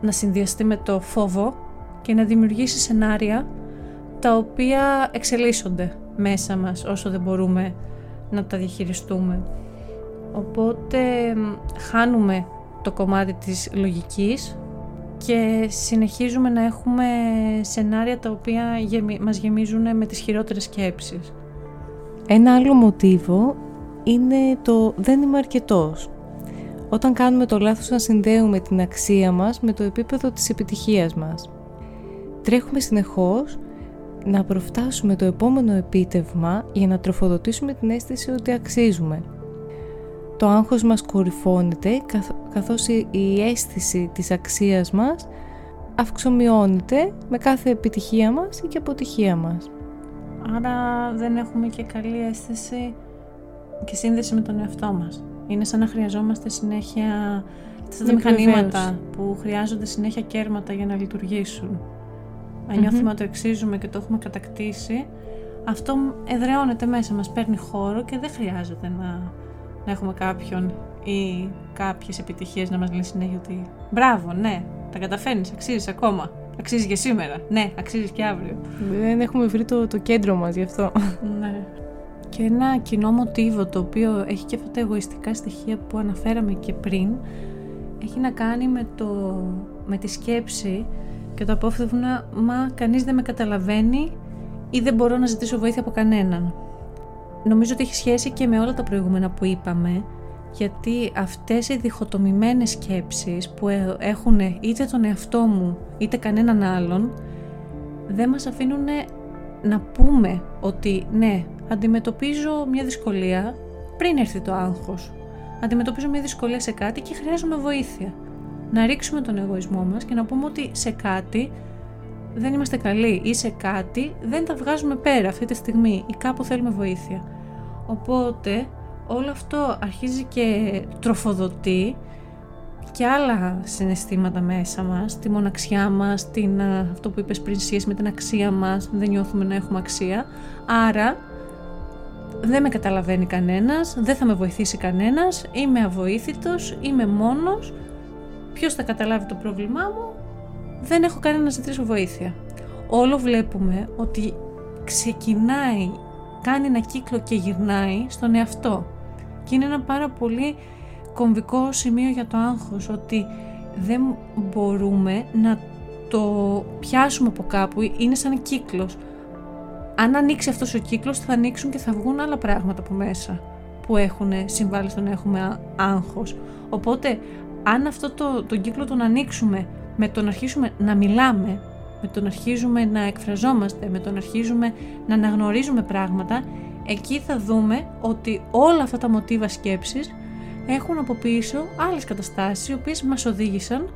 να συνδυαστεί με το φόβο και να δημιουργήσει σενάρια τα οποία εξελίσσονται μέσα μας όσο δεν μπορούμε να τα διαχειριστούμε. Οπότε μ, χάνουμε το κομμάτι της λογικής και συνεχίζουμε να έχουμε σενάρια τα οποία γεμι- μας γεμίζουν με τις χειρότερες σκέψεις. Ένα άλλο μοτίβο είναι το δεν είμαι αρκετός. Όταν κάνουμε το λάθος να συνδέουμε την αξία μας με το επίπεδο της επιτυχίας μας. Τρέχουμε συνεχώς να προφτάσουμε το επόμενο επίτευγμα για να τροφοδοτήσουμε την αίσθηση ότι αξίζουμε. Το άγχος μας κορυφώνεται καθ- καθώς η- η αίσθηση της αξίας μας αυξομειώνεται με κάθε επιτυχία μας ή και αποτυχία μας. Άρα δεν έχουμε και καλή αίσθηση και σύνδεση με τον εαυτό μας. Είναι σαν να χρειαζόμαστε συνέχεια αυτά τα Μια μηχανήματα επιβεβαίωση. που χρειάζονται συνέχεια κέρματα για να λειτουργήσουν. Αν νιώθουμε ότι το εξίζουμε και το έχουμε κατακτήσει, αυτό εδραιώνεται μέσα μας, παίρνει χώρο και δεν χρειάζεται να, να έχουμε κάποιον ή κάποιες επιτυχίες να μας λένε συνέχεια ότι μπράβο, ναι, τα καταφέρνεις, αξίζεις ακόμα. Αξίζει και σήμερα. Ναι, αξίζει και αύριο. Δεν έχουμε βρει το, το κέντρο μας γι' αυτό. Ναι. Και ένα κοινό μοτίβο το οποίο έχει και αυτά τα εγωιστικά στοιχεία που αναφέραμε και πριν έχει να κάνει με, το, με τη σκέψη και το απόφευγμα «Μα κανείς δεν με καταλαβαίνει ή δεν μπορώ να ζητήσω βοήθεια από κανέναν». Νομίζω ότι έχει σχέση και με όλα τα προηγούμενα που είπαμε γιατί αυτές οι διχοτομημένες σκέψεις που ε- έχουν είτε τον εαυτό μου είτε κανέναν άλλον δεν μας αφήνουν να πούμε ότι ναι, αντιμετωπίζω μια δυσκολία πριν έρθει το άγχος. Αντιμετωπίζω μια δυσκολία σε κάτι και χρειάζομαι βοήθεια. Να ρίξουμε τον εγωισμό μας και να πούμε ότι σε κάτι δεν είμαστε καλοί ή σε κάτι δεν τα βγάζουμε πέρα αυτή τη στιγμή ή κάπου θέλουμε βοήθεια. Οπότε όλο αυτό αρχίζει και τροφοδοτεί και άλλα συναισθήματα μέσα μας, τη μοναξιά μας, την, ε, αυτό που είπες πριν σχέση με την αξία μας, δεν νιώθουμε να έχουμε αξία. Άρα δεν με καταλαβαίνει κανένας, δεν θα με βοηθήσει κανένας, είμαι αβοήθητος, είμαι μόνος, ποιος θα καταλάβει το πρόβλημά μου, δεν έχω κανένα να ζητήσω βοήθεια. Όλο βλέπουμε ότι ξεκινάει, κάνει ένα κύκλο και γυρνάει στον εαυτό. Και είναι ένα πάρα πολύ κομβικό σημείο για το άγχος, ότι δεν μπορούμε να το πιάσουμε από κάπου, είναι σαν κύκλος. Αν ανοίξει αυτός ο κύκλος θα ανοίξουν και θα βγουν άλλα πράγματα από μέσα που έχουν συμβάλει στο να έχουμε άγχος. Οπότε αν αυτό το, τον κύκλο τον ανοίξουμε με το να αρχίσουμε να μιλάμε, με το να αρχίζουμε να εκφραζόμαστε, με το να αρχίζουμε να αναγνωρίζουμε πράγματα, εκεί θα δούμε ότι όλα αυτά τα μοτίβα σκέψης έχουν από πίσω άλλες καταστάσεις οι οποίες μας οδήγησαν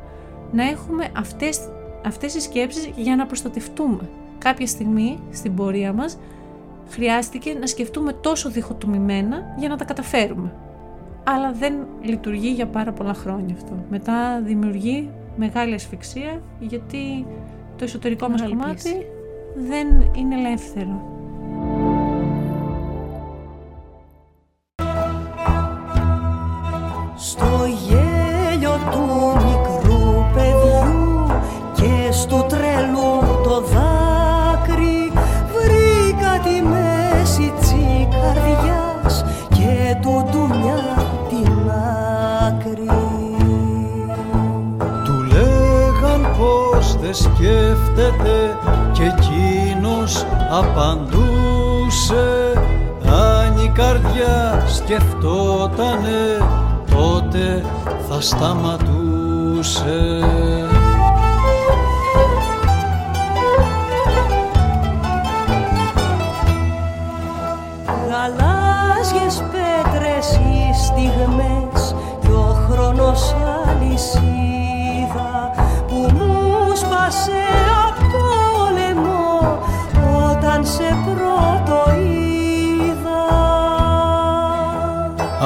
να έχουμε αυτές, αυτές τις σκέψεις για να προστατευτούμε. Κάποια στιγμή στην πορεία μας χρειάστηκε να σκεφτούμε τόσο διχοτομημένα για να τα καταφέρουμε. Αλλά δεν λειτουργεί για πάρα πολλά χρόνια αυτό. Μετά δημιουργεί μεγάλη ασφυξία γιατί το εσωτερικό μας κομμάτι δεν είναι ελεύθερο. Απαντούσε αν η καρδιά σκεφτότανε τότε θα σταματούσε.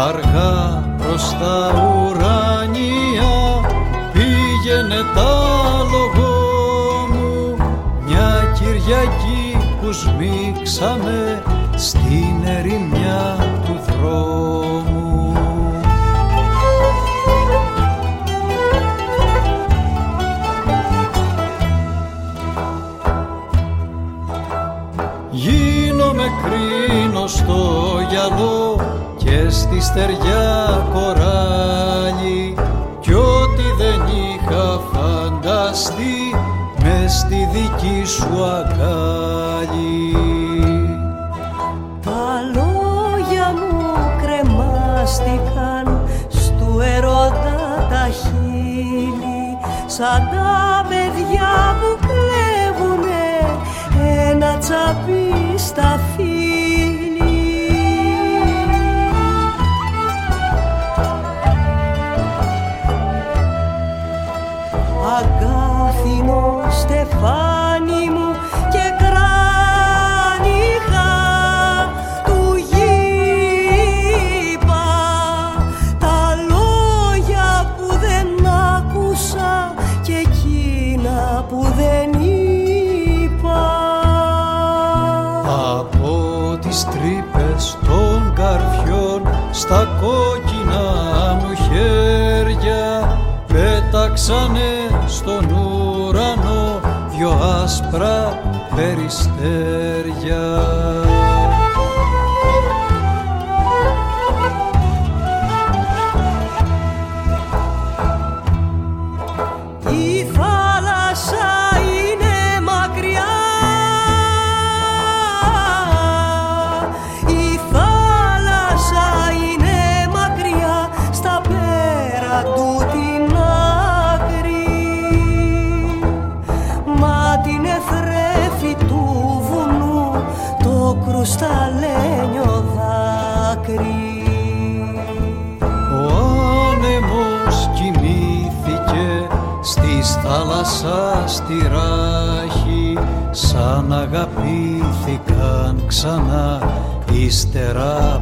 Αργά προς τα ουράνια πήγαινε τα λογό μου μια Κυριακή που σμίξαμε στην ερημιά του δρόμου. Γίνομαι κρίνος στο γυαλό και στη στεριά κοράλι κι ό,τι δεν είχα φανταστεί μες στη δική σου αγκάλι. Τα λόγια μου κρεμάστηκαν στου ερώτα τα χείλη σαν τα παιδιά που κλέβουνε ένα τσαπί πέταξανε στον ουρανό δυο άσπρα περιστέρια. Σαν αγαπήθηκαν ξανά ύστερα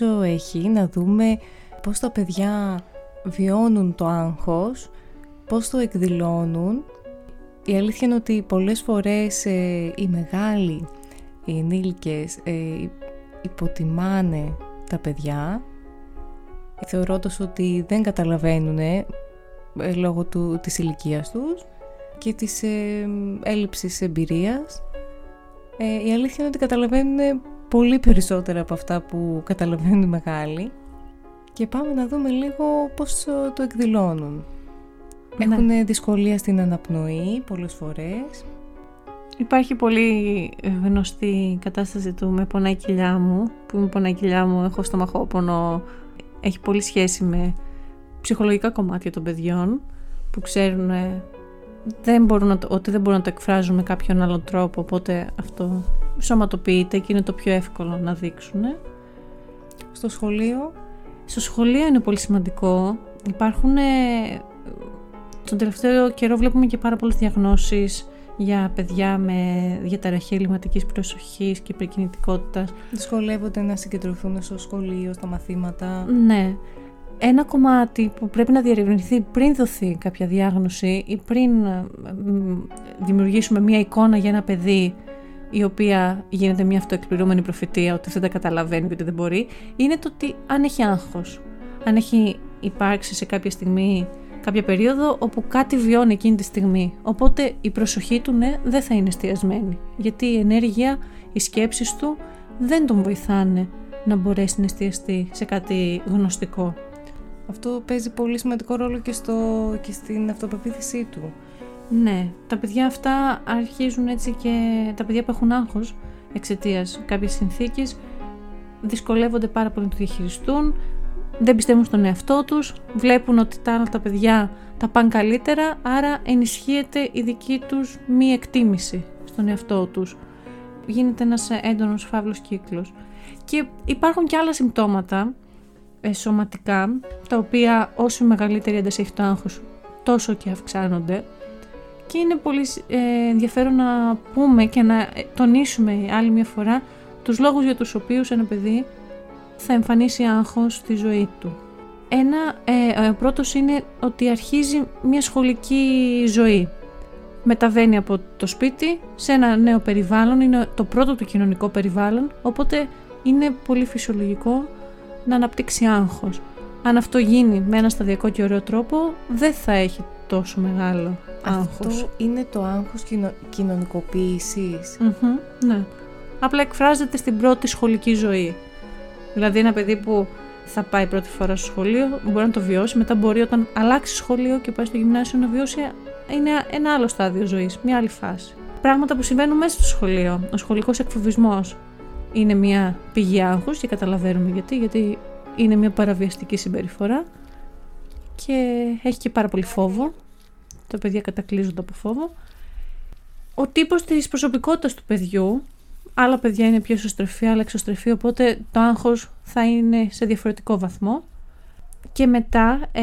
νομίζω έχει να δούμε πώς τα παιδιά βιώνουν το άγχος, πώς το εκδηλώνουν. Η αλήθεια είναι ότι πολλές φορές ε, οι μεγάλοι, οι ενήλικες ε, υποτιμάνε τα παιδιά θεωρώντας ότι δεν καταλαβαίνουν ε, λόγω του, της ηλικίας τους και της ε, έλλειψης εμπειρίας. Ε, η αλήθεια είναι ότι καταλαβαίνουν πολύ περισσότερα από αυτά που καταλαβαίνουν οι μεγάλοι και πάμε να δούμε λίγο πώς το, το εκδηλώνουν. Ναι. Έχουν δυσκολία στην αναπνοή πολλές φορές. Υπάρχει πολύ γνωστή κατάσταση του με πονάει η κοιλιά μου, που με πονάει η κοιλιά μου, έχω στομαχόπονο, έχει πολύ σχέση με ψυχολογικά κομμάτια των παιδιών που ξέρουν ε, δεν μπορούν να το, ότι δεν μπορούν να το εκφράζουν με κάποιον άλλο τρόπο, οπότε αυτό σωματοποιείται και είναι το πιο εύκολο να δείξουν. Στο σχολείο; Στο σχολείο είναι πολύ σημαντικό. Υπάρχουν, ε, τον τελευταίο καιρό βλέπουμε και πάρα πολλές διαγνώσεις για παιδιά με διαταραχή ελληματικής προσοχής και υπερκινητικότητας. Δυσκολεύονται να συγκεντρωθούν στο σχολείο, στα μαθήματα. Ναι. Ένα κομμάτι που πρέπει να διερευνηθεί πριν δοθεί κάποια διάγνωση ή πριν ε, μ, δημιουργήσουμε μια εικόνα για ένα παιδί η οποία γίνεται μια αυτοεκπληρούμενη προφητεία ότι δεν τα καταλαβαίνει και ότι δεν μπορεί, είναι το ότι αν έχει άγχος, αν έχει υπάρξει σε κάποια στιγμή κάποια περίοδο όπου κάτι βιώνει εκείνη τη στιγμή. Οπότε η προσοχή του ναι δεν θα είναι εστιασμένη. Γιατί η ενέργεια, οι σκέψεις του δεν τον βοηθάνε να μπορέσει να εστιαστεί σε κάτι γνωστικό. Αυτό παίζει πολύ σημαντικό ρόλο και, στο, και στην αυτοπεποίθησή του. Ναι, τα παιδιά αυτά αρχίζουν έτσι και τα παιδιά που έχουν άγχος εξαιτίας κάποιες συνθήκες δυσκολεύονται πάρα πολύ να το διαχειριστούν, δεν πιστεύουν στον εαυτό τους, βλέπουν ότι τα άλλα τα παιδιά τα πάνε καλύτερα, άρα ενισχύεται η δική τους μη εκτίμηση στον εαυτό τους. Γίνεται ένας έντονος φαύλος κύκλος. Και υπάρχουν και άλλα συμπτώματα ε, σωματικά, τα οποία όσο μεγαλύτερη ένταση έχει το άγχος, τόσο και αυξάνονται. Και είναι πολύ ε, ενδιαφέρον να πούμε και να τονίσουμε άλλη μια φορά τους λόγους για τους οποίους ένα παιδί θα εμφανίσει άγχος στη ζωή του. Ένα, ε, ο πρώτος είναι ότι αρχίζει μια σχολική ζωή. Μεταβαίνει από το σπίτι σε ένα νέο περιβάλλον, είναι το πρώτο του κοινωνικό περιβάλλον, οπότε είναι πολύ φυσιολογικό να αναπτύξει άγχος. Αν αυτό γίνει με ένα σταδιακό και ωραίο τρόπο, δεν θα έχει τόσο μεγάλο άγχος. Αυτό είναι το άγχος κοινο, κοινωνικοποίησης. Μμμ, ναι. Απλά εκφράζεται στην πρώτη σχολική ζωή. Δηλαδή ένα παιδί που θα πάει πρώτη φορά στο σχολείο μπορεί να το βιώσει, μετά μπορεί όταν αλλάξει σχολείο και πάει στο γυμνάσιο να βιώσει είναι ένα άλλο στάδιο ζωής, μια άλλη φάση. Πράγματα που συμβαίνουν μέσα στο σχολείο. Ο σχολικός εκφοβισμός είναι μια πηγή άγχους και καταλαβαίνουμε γιατί, γιατί είναι μια παραβιαστική συμπεριφορά και έχει και πάρα πολύ φόβο. Τα παιδιά κατακλείζονται από φόβο. Ο τύπος της προσωπικότητας του παιδιού άλλα παιδιά είναι πιο εσωστρεφή, άλλα εξωστρεφή, οπότε το άγχος θα είναι σε διαφορετικό βαθμό. Και μετά, ε,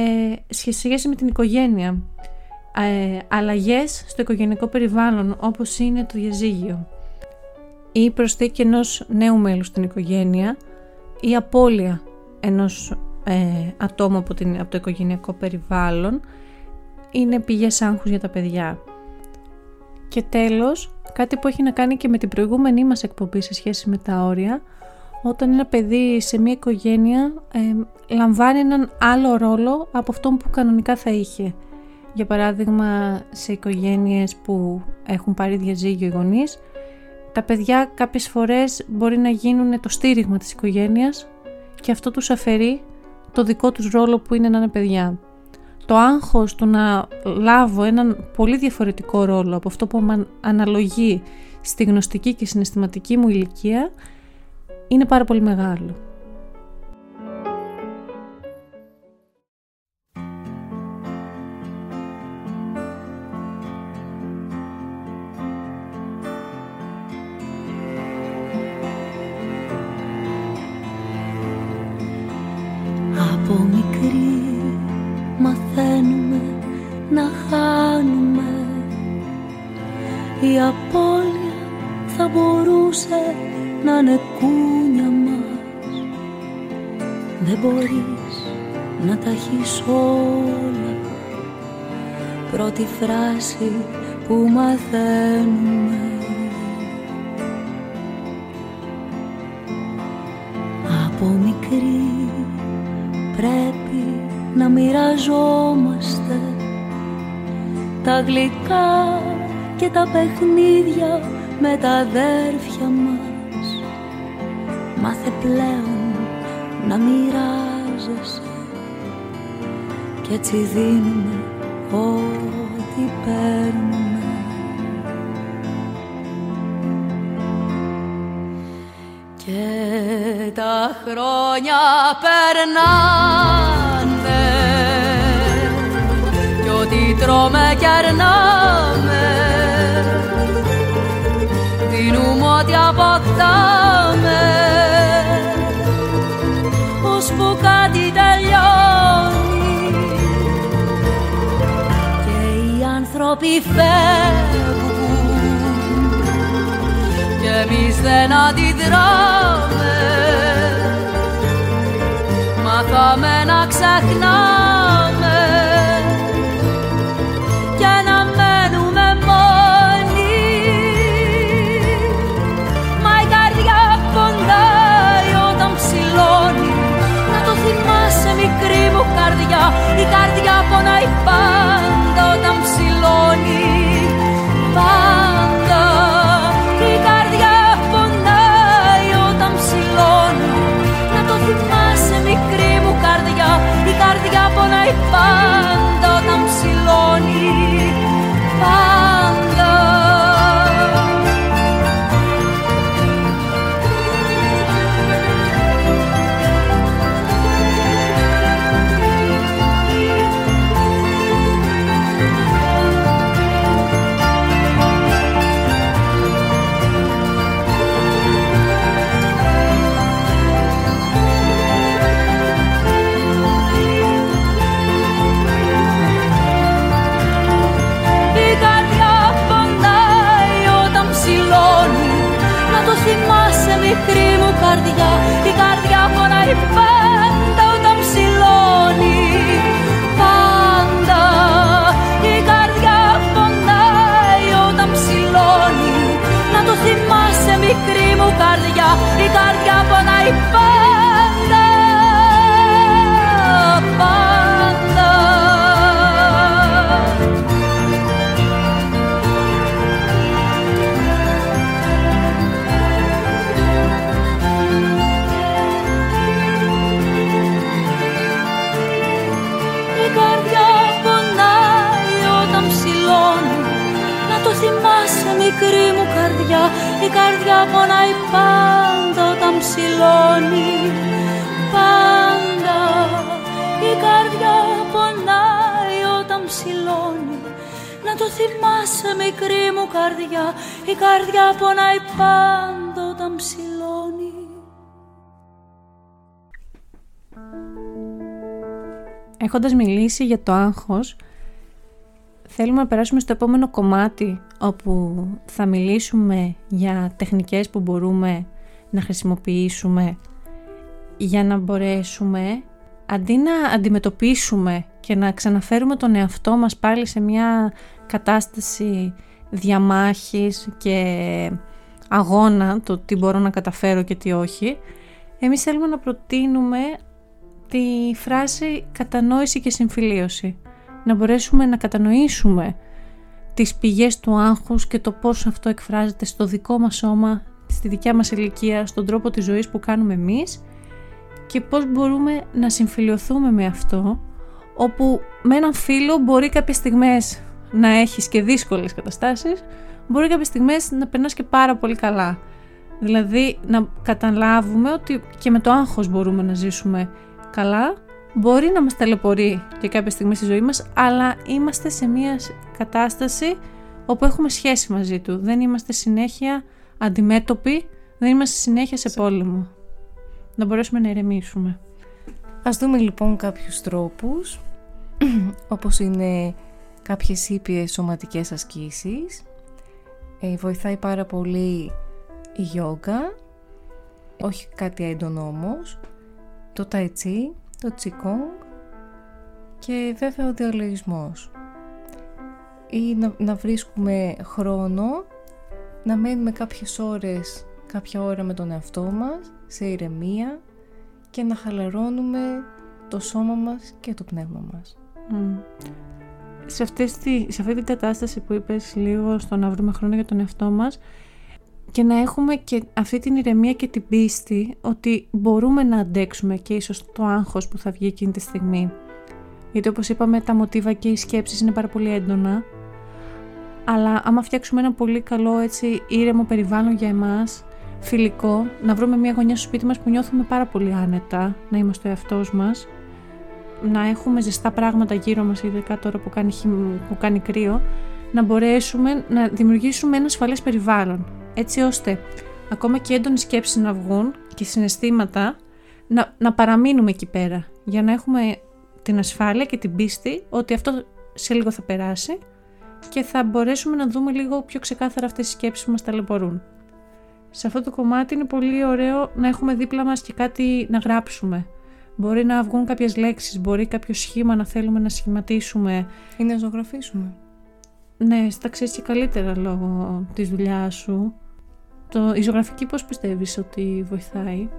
σχέση με την οικογένεια, ε, αλλαγές στο οικογενειακό περιβάλλον, όπως είναι το διαζύγιο, ή η προσθήκη ενός νέου μέλους στην οικογένεια, η απώλεια ενός ε, ατόμου από, την, από το οικογενειακό περιβάλλον, είναι πηγές άγχους για τα παιδιά. Και τέλος, κάτι που έχει να κάνει και με την προηγούμενη μας εκπομπή σε σχέση με τα όρια, όταν ένα παιδί σε μια οικογένεια ε, λαμβάνει έναν άλλο ρόλο από αυτόν που κανονικά θα είχε. Για παράδειγμα, σε οικογένειες που έχουν πάρει διαζύγιο οι γονείς, τα παιδιά κάποιες φορές μπορεί να γίνουν το στήριγμα της οικογένειας και αυτό τους αφαιρεί το δικό τους ρόλο που είναι να είναι παιδιά το άγχος του να λάβω έναν πολύ διαφορετικό ρόλο από αυτό που αναλογεί στη γνωστική και συναισθηματική μου ηλικία είναι πάρα πολύ μεγάλο. Από μικρή μαθαίνουμε να χάνουμε. Η απώλεια θα μπορούσε να είναι κούνια μας. Δεν μπορείς να τα έχεις όλα. Πρώτη φράση που μαθαίνουμε να μοιραζόμαστε τα γλυκά και τα παιχνίδια με τα αδέρφια μας. Μάθε πλέον να μοιράζεσαι κι έτσι δίνουμε ό,τι παίρνουμε. Και τα χρόνια περνάνε τρώμε και αρνάμε. Δίνουμε ό,τι αποκτάμε. Που κάτι τελειώνει. Και οι άνθρωποι φεύγουν. Και εμείς δεν αντιδράμε. Μάθαμε να ξεχνάμε μικρή μου καρδιά Η καρδιά πονάει πάντα όταν ψηλώνει. Πάντα Η καρδιά πονάει όταν ψηλώνει. Να το θυμάσαι μικρή μου καρδιά Η καρδιά πονάει πάντα Η καρδιά πονάει πάντα όταν ψηλώνει. Πάντα Η καρδιά πονάει όταν ψηλώνει. Να το θυμάσαι μικρή μου καρδιά Η καρδιά πονάει πάντα όταν ψηλώνει. Έχοντας μιλήσει για το άγχος, θέλουμε να περάσουμε στο επόμενο κομμάτι όπου θα μιλήσουμε για τεχνικές που μπορούμε να χρησιμοποιήσουμε για να μπορέσουμε αντί να αντιμετωπίσουμε και να ξαναφέρουμε τον εαυτό μας πάλι σε μια κατάσταση διαμάχης και αγώνα το τι μπορώ να καταφέρω και τι όχι εμείς θέλουμε να προτείνουμε τη φράση κατανόηση και συμφιλίωση. Να μπορέσουμε να κατανοήσουμε τις πηγές του άγχους και το πώς αυτό εκφράζεται στο δικό μας σώμα, στη δικιά μας ηλικία, στον τρόπο της ζωής που κάνουμε εμείς και πώς μπορούμε να συμφιλειωθούμε με αυτό όπου με έναν φίλο μπορεί κάποιες στιγμές να έχεις και δύσκολες καταστάσεις μπορεί κάποιες στιγμές να περνάς και πάρα πολύ καλά. Δηλαδή να καταλάβουμε ότι και με το άγχος μπορούμε να ζήσουμε καλά, μπορεί να μας ταλαιπωρεί και κάποια στιγμή στη ζωή μας, αλλά είμαστε σε μια κατάσταση όπου έχουμε σχέση μαζί του. Δεν είμαστε συνέχεια αντιμέτωποι, δεν είμαστε συνέχεια σε πόλεμο. Να μπορέσουμε να ηρεμήσουμε. Ας δούμε λοιπόν κάποιους τρόπους, *clears throat* όπως είναι κάποιες ήπιες σωματικές ασκήσεις. Ε, βοηθάει πάρα πολύ η γιόγκα, όχι κάτι έντονο όμως, το tai chi, το qigong και βέβαια ο διαλογισμός. Ή να, να βρίσκουμε χρόνο, να μένουμε κάποιες ώρες, κάποια ώρα με τον εαυτό μας, σε ηρεμία και να χαλαρώνουμε το σώμα μας και το πνεύμα μας. Σε, αυτές τη, σε αυτή την κατάσταση που είπες λίγο στο να βρούμε χρόνο για τον εαυτό μας και να έχουμε και αυτή την ηρεμία και την πίστη ότι μπορούμε να αντέξουμε και ίσως το άγχος που θα βγει εκείνη τη στιγμή. Γιατί όπως είπαμε τα μοτίβα και οι σκέψεις είναι πάρα πολύ έντονα αλλά άμα φτιάξουμε ένα πολύ καλό έτσι ήρεμο περιβάλλον για εμάς φιλικό, να βρούμε μια γωνιά στο σπίτι μας που νιώθουμε πάρα πολύ άνετα, να είμαστε ο εαυτός μας να έχουμε ζεστά πράγματα γύρω μας, ειδικά τώρα που κάνει, χειμ- που κάνει κρύο, να μπορέσουμε να δημιουργήσουμε ένα ασφαλές περιβάλλον, έτσι ώστε ακόμα και έντονες σκέψεις να βγουν και συναισθήματα να, να παραμείνουμε εκεί πέρα, για να έχουμε την ασφάλεια και την πίστη ότι αυτό σε λίγο θα περάσει και θα μπορέσουμε να δούμε λίγο πιο ξεκάθαρα αυτές οι σκέψεις που μας ταλαιπωρούν. Σε αυτό το κομμάτι είναι πολύ ωραίο να έχουμε δίπλα μας και κάτι να γράψουμε. Μπορεί να βγουν κάποιες λέξεις, μπορεί κάποιο σχήμα να θέλουμε να σχηματίσουμε. Ή να ζωγραφίσουμε. Ναι, στα ξέρεις και καλύτερα λόγω της δουλειάς σου. Το, η ζωγραφική πώς πιστεύεις ότι βοηθάει;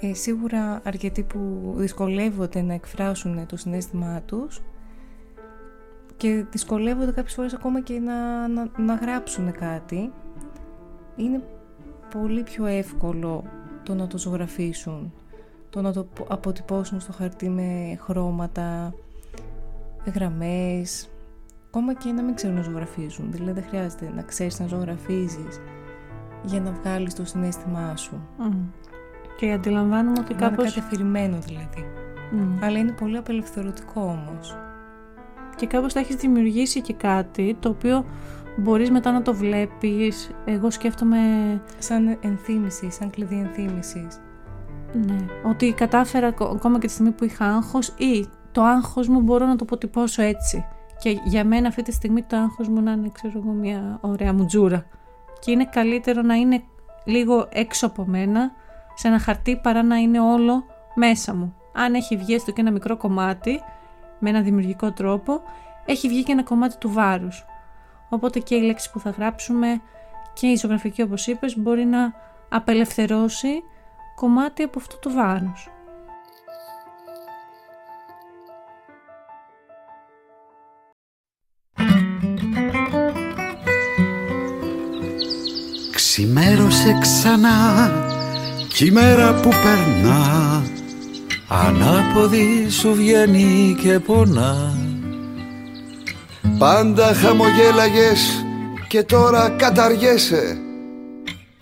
Ε, σίγουρα αρκετοί που δυσκολεύονται να εκφράσουν το συνέστημά τους και δυσκολεύονται κάποιες φορές ακόμα και να, να, να γράψουν κάτι είναι πολύ πιο εύκολο το να το ζωγραφίσουν το να το πο- αποτυπώσουν στο χαρτί με χρώματα γραμμές ακόμα και να μην ξέρουν να ζωγραφίζουν δηλαδή δεν χρειάζεται να ξέρεις να ζωγραφίζεις για να βγάλεις το συνέστημά σου Μμ. Και αντιλαμβάνομαι ότι να είναι κάπως... κάτι αφηρημένο δηλαδή. Μμ. Αλλά είναι πολύ απελευθερωτικό όμως. και κάπως θα έχεις δημιουργήσει και κάτι το οποίο μπορείς μετά να το βλέπεις. Εγώ σκέφτομαι Σαν ενθύμησης, σαν κλειδί ενθύμησης. ναι, ότι κατάφερα ακο- ακόμα και τη στιγμή που είχα άγχος ή το άγχος μου μπορώ να το αποτυπώσω έτσι. Και για μένα αυτή τη στιγμή το άγχος μου να είναι ξέρω εγώ μια ωραία μουτζούρα. Και είναι καλύτερο να είναι λίγο έξω από μένα σε ένα χαρτί παρά να είναι όλο μέσα μου. Αν έχει βγει έστω και ένα μικρό κομμάτι με ένα δημιουργικό τρόπο, έχει βγει και ένα κομμάτι του βάρους. Οπότε και η λέξη που θα γράψουμε και η ζωγραφική όπως είπες μπορεί να απελευθερώσει κομμάτι από αυτό το βάρος. Ξημέρωσε ξανά κι η μέρα που περνά. Ανάποδη σου βγαίνει και πονά. Πάντα χαμογέλαγες και τώρα καταργέσαι.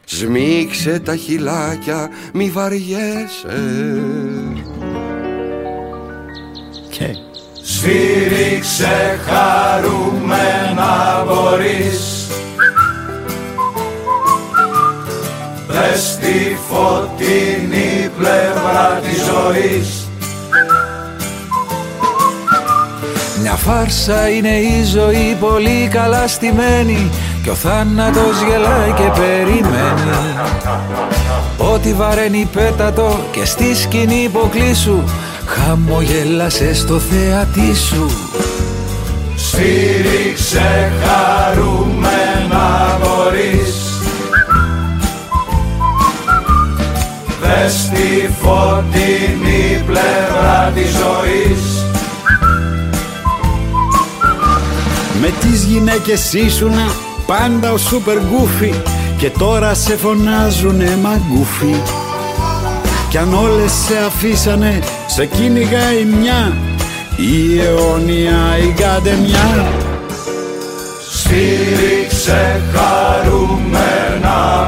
Σμίξε τα χυλάκια, μη βαριέσαι. Και Σφύριξε χαρούμενα μπορείς Δες τη φωτεινή πλευρά της ζωής. Μια φάρσα είναι η ζωή πολύ καλά στημένη Κι ο θάνατος γελάει και περιμένει. Ό,τι βαραίνει πέτατο και στη σκηνή υποκλήσου Χαμογέλασε στο θεατή σου. Σφύριξε χαρούμενα Δες τη φωτεινή πλευρά της ζωής. Με τις γυναίκες ήσουνα πάντα ο σούπερ γκούφι Και τώρα σε φωνάζουνε μαγκούφι. Κι αν όλες σε αφήσανε σε κυνηγάει μια Η αιώνια η καντεμιά Σφύριξε χαρούμενα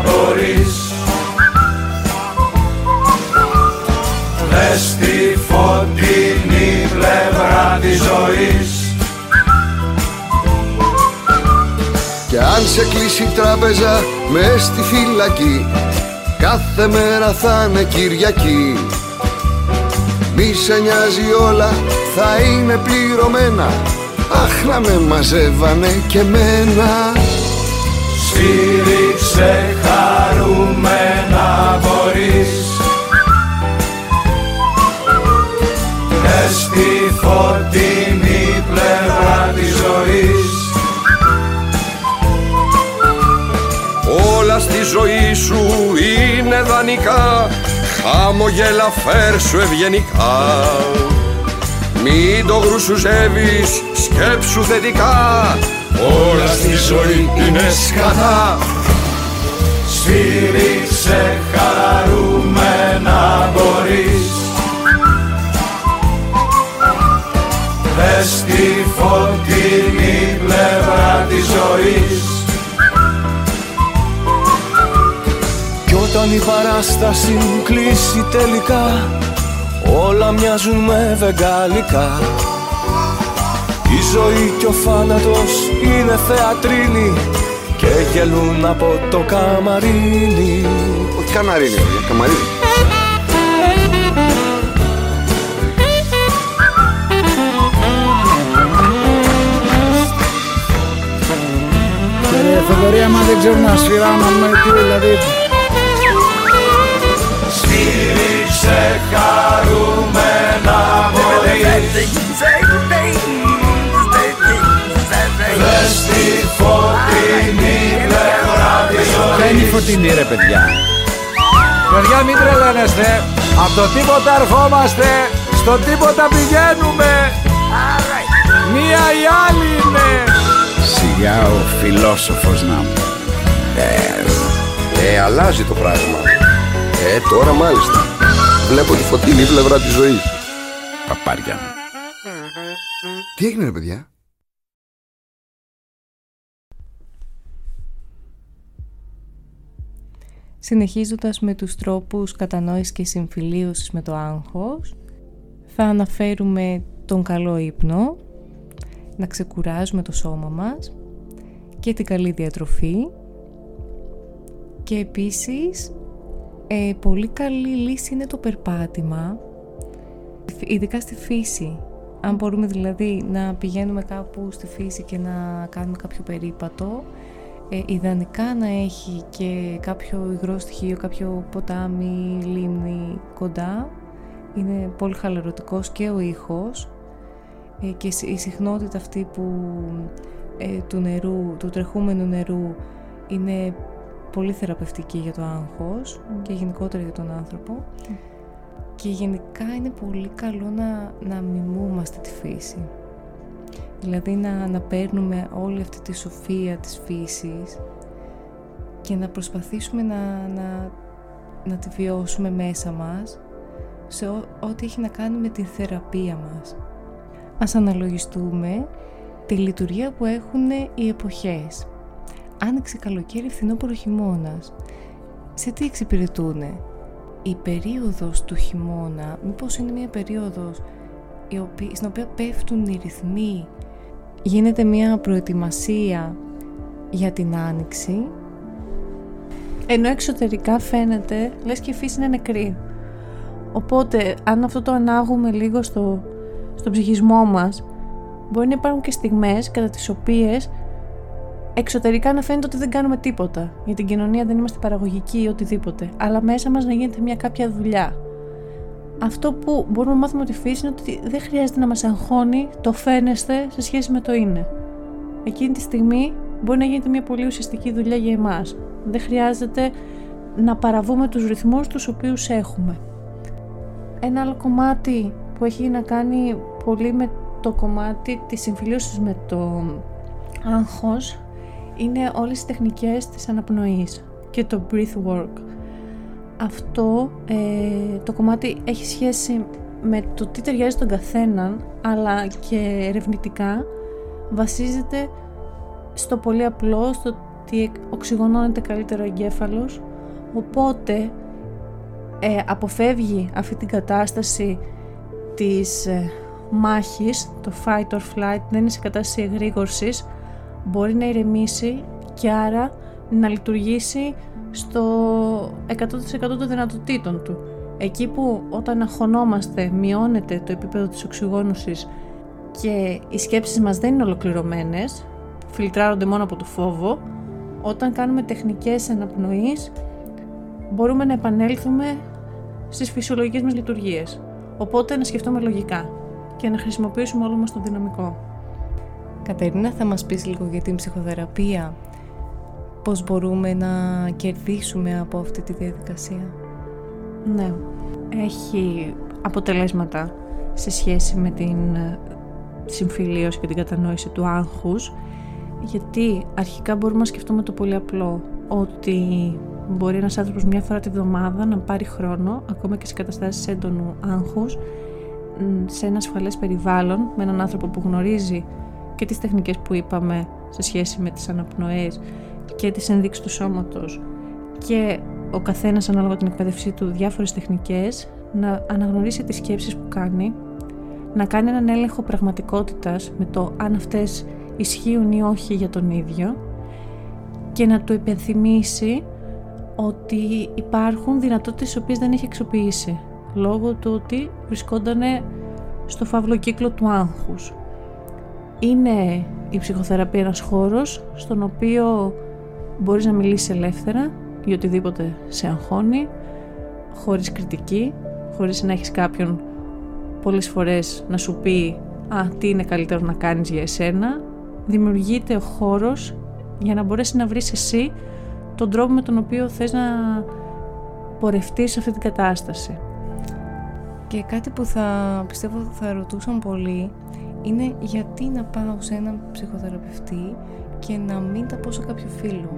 της ζωής. Κι αν σε κλείσει η τράπεζα με στη φυλακή Κάθε μέρα θα είναι Κυριακή. Μη σε νοιάζει όλα θα είναι πληρωμένα. Αχ να με μαζεύανε και μένα Σφύριξε χαρούμενα μπορείς Δες τη φωτεινή πλευρά της ζωής. Όλα στη ζωή σου είναι δανεικά. Χαμογέλα φέρσου ευγενικά. Μην το γρουσουζεύεις, σκέψου θετικά. Όλα στη ζωή είναι σκατά. Σφύριξε χαρούμενα μπορείς Δες τη φωτεινή πλευρά της ζωής. Κι όταν η παράσταση κλείσει τελικά Όλα μοιάζουν με βεγγαλικά. Η ζωή και ο θάνατος είναι θεατρίνη Και γελούν από το καμαρίνι. Όχι καμαρίνι, καμαρίνι Ε, Θοδωρή, άμα δεν ξέρω να σφυράνω με τι δηλαδή. Στήριξε χαρούμενα μωρή Δες τη φωτεινή πλευρά της Ποια είναι η ζωής φωτεινή ρε παιδιά. Παιδιά μην τρελαίνεστε Από το τίποτα ερχόμαστε Στο τίποτα πηγαίνουμε. Μία ή άλλη είναι Σιγά ο φιλόσοφος να μου. Ε, αλλάζει το πράγμα. Ε, τώρα μάλιστα. Βλέπω τη φωτεινή πλευρά της ζωής. Παπάρια μου. Τι έγινε ρε παιδιά; Συνεχίζοντας με τους τρόπους κατανόησης και συμφιλίωσης με το άγχος, θα αναφέρουμε τον καλό ύπνο, να ξεκουράζουμε το σώμα μας και την καλή διατροφή και επίσης ε, πολύ καλή λύση είναι το περπάτημα, ειδικά στη φύση. Αν μπορούμε δηλαδή να πηγαίνουμε κάπου στη φύση και να κάνουμε κάποιο περίπατο, ε, ιδανικά να έχει και κάποιο υγρό στοιχείο, κάποιο ποτάμι, λίμνη κοντά. Είναι πολύ χαλαρωτικός και ο ήχος ε, και η συχνότητα αυτή που, ε, του νερού, του τρεχούμενου νερού είναι πολύ θεραπευτική για το άγχος και γενικότερα για τον άνθρωπο και γενικά είναι πολύ καλό να, να μιμούμαστε τη φύση. Δηλαδή να, να παίρνουμε όλη αυτή τη σοφία της φύσης και να προσπαθήσουμε να, να, να τη βιώσουμε μέσα μας σε ό, ό,τι έχει να κάνει με τη θεραπεία μας. Ας αναλογιστούμε τη λειτουργία που έχουν οι εποχές. Άνοιξε καλοκαίρι, φθινόπωρο χειμώνας. Σε τι εξυπηρετούνε; Η περίοδος του χειμώνα, μήπως είναι μια περίοδος η οποία, στην οποία πέφτουν οι ρυθμοί; Γίνεται μια προετοιμασία για την άνοιξη; Ενώ εξωτερικά φαίνεται λες και η φύση είναι νεκρή. Οπότε αν αυτό το ανάγουμε λίγο στο, στο ψυχισμό μας μπορεί να υπάρχουν και στιγμές κατά τις οποίες εξωτερικά να φαίνεται ότι δεν κάνουμε τίποτα. Για την κοινωνία δεν είμαστε παραγωγικοί ή οτιδήποτε. Αλλά μέσα μας να γίνεται μια κάποια δουλειά. Αυτό που μπορούμε να μάθουμε από τη φύση είναι ότι δεν χρειάζεται να μας αγχώνει το φαίνεστε σε σχέση με το είναι. Εκείνη τη στιγμή μπορεί να γίνεται μια πολύ ουσιαστική δουλειά για εμάς. Δεν χρειάζεται να παραβούμε τους ρυθμούς τους οποίους έχουμε. Ένα άλλο κομμάτι που έχει να κάνει πολύ με το κομμάτι της συμφιλίωσης με το άγχος είναι όλες οι τεχνικές της αναπνοής και το breath work. Αυτό ε, το κομμάτι έχει σχέση με το τι ταιριάζει στον καθέναν αλλά και ερευνητικά βασίζεται στο πολύ απλό, στο ότι οξυγονώνεται καλύτερα ο εγκέφαλος οπότε ε, αποφεύγει αυτή την κατάσταση της ε, μάχης, το fight or flight, δεν είναι σε κατάσταση εγρήγορσης, μπορεί να ηρεμήσει και άρα να λειτουργήσει στο 100% των δυνατοτήτων του. Εκεί που όταν αγχωνόμαστε μειώνεται το επίπεδο της οξυγόνωσης και οι σκέψεις μας δεν είναι ολοκληρωμένες, φιλτράρονται μόνο από το φόβο, όταν κάνουμε τεχνικές αναπνοής μπορούμε να επανέλθουμε στις φυσιολογικές μας λειτουργίες. Οπότε να σκεφτούμε λογικά και να χρησιμοποιήσουμε όλο μας το δυναμικό. Κατερίνα θα μας πεις λίγο για την ψυχοθεραπεία πώς μπορούμε να κερδίσουμε από αυτή τη διαδικασία; Ναι, έχει αποτελέσματα σε σχέση με την ε, συμφιλίωση και την κατανόηση του άγχους γιατί αρχικά μπορούμε να σκεφτούμε το πολύ απλό ότι μπορεί ένας άνθρωπος μια φορά τη βδομάδα να πάρει χρόνο ακόμα και σε καταστάσεις έντονου άγχους σε ένα ασφαλές περιβάλλον με έναν άνθρωπο που γνωρίζει και τις τεχνικές που είπαμε σε σχέση με τις αναπνοές και τις ενδείξεις του σώματος και ο καθένας ανάλογα την εκπαίδευσή του διάφορες τεχνικές να αναγνωρίσει τις σκέψεις που κάνει, να κάνει έναν έλεγχο πραγματικότητας με το αν αυτές ισχύουν ή όχι για τον ίδιο και να του υπενθυμίσει ότι υπάρχουν δυνατότητες τις οποίες δεν έχει αξιοποιήσει λόγω του ότι βρισκόταν στο φαύλο κύκλο του άγχους. Είναι η ψυχοθεραπεία ένας χώρος στον οποίο μπορείς να μιλήσεις ελεύθερα για οτιδήποτε σε αγχώνει, χωρίς κριτική, χωρίς να έχεις κάποιον πολλές φορές να σου πει «Α, τι είναι καλύτερο να κάνεις για εσένα». Δημιουργείται ο χώρος για να μπορέσεις να βρεις εσύ τον τρόπο με τον οποίο θες να πορευτείς σε αυτή την κατάσταση. Και κάτι που θα πιστεύω θα ρωτούσαν πολύ είναι γιατί να πάω σε έναν ψυχοθεραπευτή και να μην τα πω σε κάποιο φίλο.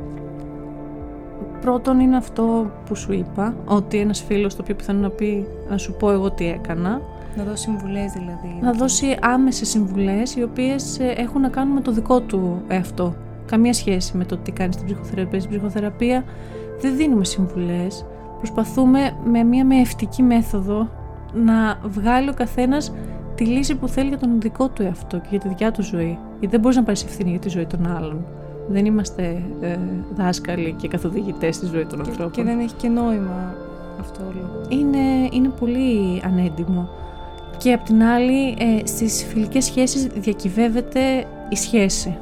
Πρώτον είναι αυτό που σου είπα, ότι ένας φίλος το οποίο πιθανό να πει να σου πω εγώ τι έκανα. Να δώσει συμβουλές δηλαδή. Να δώσει άμεσες συμβουλές οι οποίες ε, έχουν να κάνουν με το δικό του εαυτό. Καμία σχέση με το τι κάνει στην ψυχοθεραπεία. Στην ψυχοθεραπεία δεν δίνουμε συμβουλές. Προσπαθούμε με μια μεευτική μέθοδο να βγάλει ο καθένας τη λύση που θέλει για τον δικό του εαυτό και για τη δικιά του ζωή. Γιατί δεν μπορείς να πάρεις ευθύνη για τη ζωή των άλλων. Δεν είμαστε ε, δάσκαλοι και καθοδηγητές στη ζωή των ανθρώπων. Και δεν έχει και νόημα αυτό όλο. Είναι, είναι πολύ ανέντιμο. Και απ' την άλλη, ε, στις φιλικές σχέσεις διακυβεύεται η σχέση.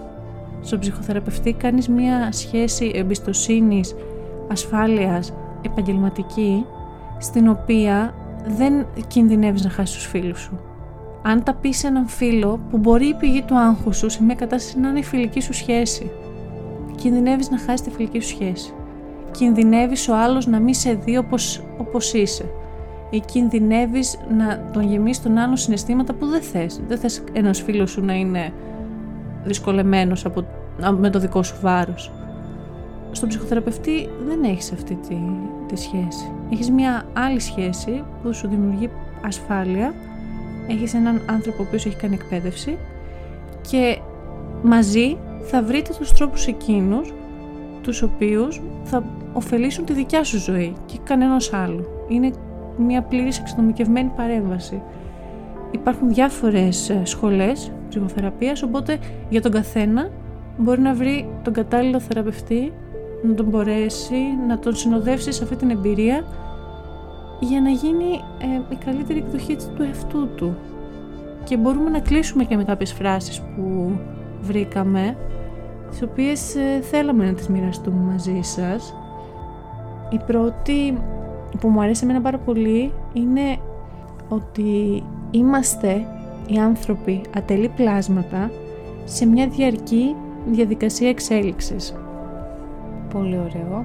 Στον ψυχοθεραπευτή κάνεις μια σχέση εμπιστοσύνης, ασφάλειας, επαγγελματική, στην οποία δεν κινδυνεύεις να χάσεις τους φίλους σου. Αν τα πεις σε έναν φίλο που μπορεί η πηγή του άγχους σου σε μια κατάσταση να είναι η φιλική σου σχέση, κινδυνεύεις να χάσεις τη φιλική σου σχέση. Κινδυνεύεις ο άλλος να μην σε δει όπως, όπως είσαι. Ή κινδυνεύεις να τον γεμίσεις τον άλλο συναισθήματα που δεν θες. Δεν θες ένας φίλος σου να είναι δυσκολεμένος από, με το δικό σου βάρος. Στον ψυχοθεραπευτή δεν έχεις αυτή τη, τη σχέση. Έχεις μια άλλη σχέση που σου δημιουργεί ασφάλεια. Έχεις έναν άνθρωπο ο οποίος έχει κάνει εκπαίδευση και μαζί θα βρείτε τους τρόπους εκείνους τους οποίους θα ωφελήσουν τη δικιά σου ζωή και κανένας άλλου. Είναι μια πλήρης εξατομικευμένη παρέμβαση. Υπάρχουν διάφορες ε, σχολές ψυχοθεραπείας, οπότε για τον καθένα μπορεί να βρει τον κατάλληλο θεραπευτή, να τον μπορέσει, να τον συνοδεύσει σε αυτή την εμπειρία για να γίνει ε, η καλύτερη εκδοχή του εαυτού του. Και μπορούμε να κλείσουμε και με κάποιες φράσεις που βρήκαμε, τις οποίες ε, θέλαμε να τις μοιραστούμε μαζί σας. Η πρώτη που μου αρέσει εμένα πάρα πολύ είναι ότι είμαστε οι άνθρωποι ατελεί πλάσματα σε μια διαρκή διαδικασία εξέλιξης. Πολύ ωραίο.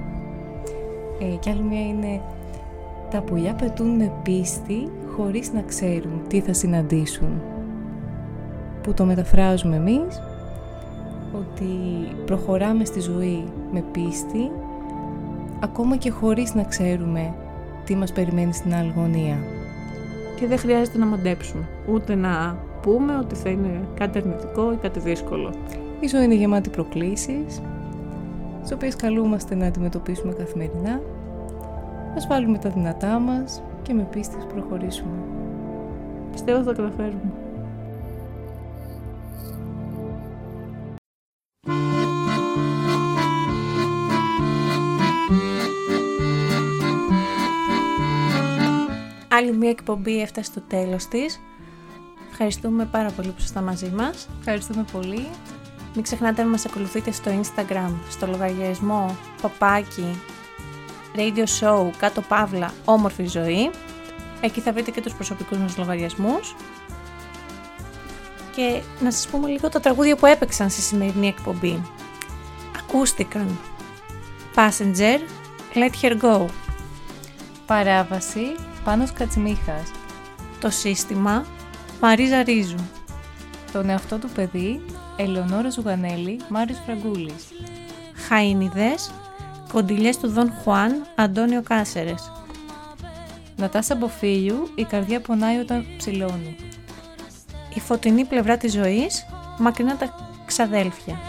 Ε, και άλλη μια είναι τα πουλιά πετούν με πίστη χωρίς να ξέρουν τι θα συναντήσουν. Που το μεταφράζουμε εμείς ότι προχωράμε στη ζωή με πίστη ακόμα και χωρίς να ξέρουμε τι μας περιμένει στην άλλη γωνία και δεν χρειάζεται να μαντέψουμε. Ούτε να πούμε ότι θα είναι κάτι αρνητικό ή κάτι δύσκολο. Η ζωή είναι γεμάτη προκλήσεις, τις οποίες καλούμαστε να αντιμετωπίσουμε καθημερινά. Ας βάλουμε τα δυνατά μας και με πίστη προχωρήσουμε. Πιστεύω θα τα καταφέρουμε. Άλλη μία εκπομπή έφτασε στο τέλος της. Ευχαριστούμε πάρα πολύ που ήσασταν μαζί μας. Ευχαριστούμε πολύ. Μην ξεχνάτε να μας ακολουθείτε στο Instagram, στο λογαριασμό παπάκι, radio show, κάτω παύλα, όμορφη ζωή. Εκεί θα βρείτε και τους προσωπικούς μας λογαριασμούς. Και να σας πούμε λίγο τα τραγούδια που έπαιξαν στη σημερινή εκπομπή. Ακούστηκαν Passenger, Let Her Go. Παράβαση, Πάνος Κατσιμίχας. Το σύστημα Μαρίζα Ρίζου. Τον εαυτό του παιδί Ελεονόρα Ζουγανέλη, Μάριος Φραγκούλης. Χαΐνιδες Κοντιλιές του Δον Χουάν, Αντώνιο Κάσερες. Νατάσα Μποφίλιου, η καρδιά πονάει όταν ψηλώνει. Η φωτεινή πλευρά της ζωής, μακρινά τα ξαδέλφια.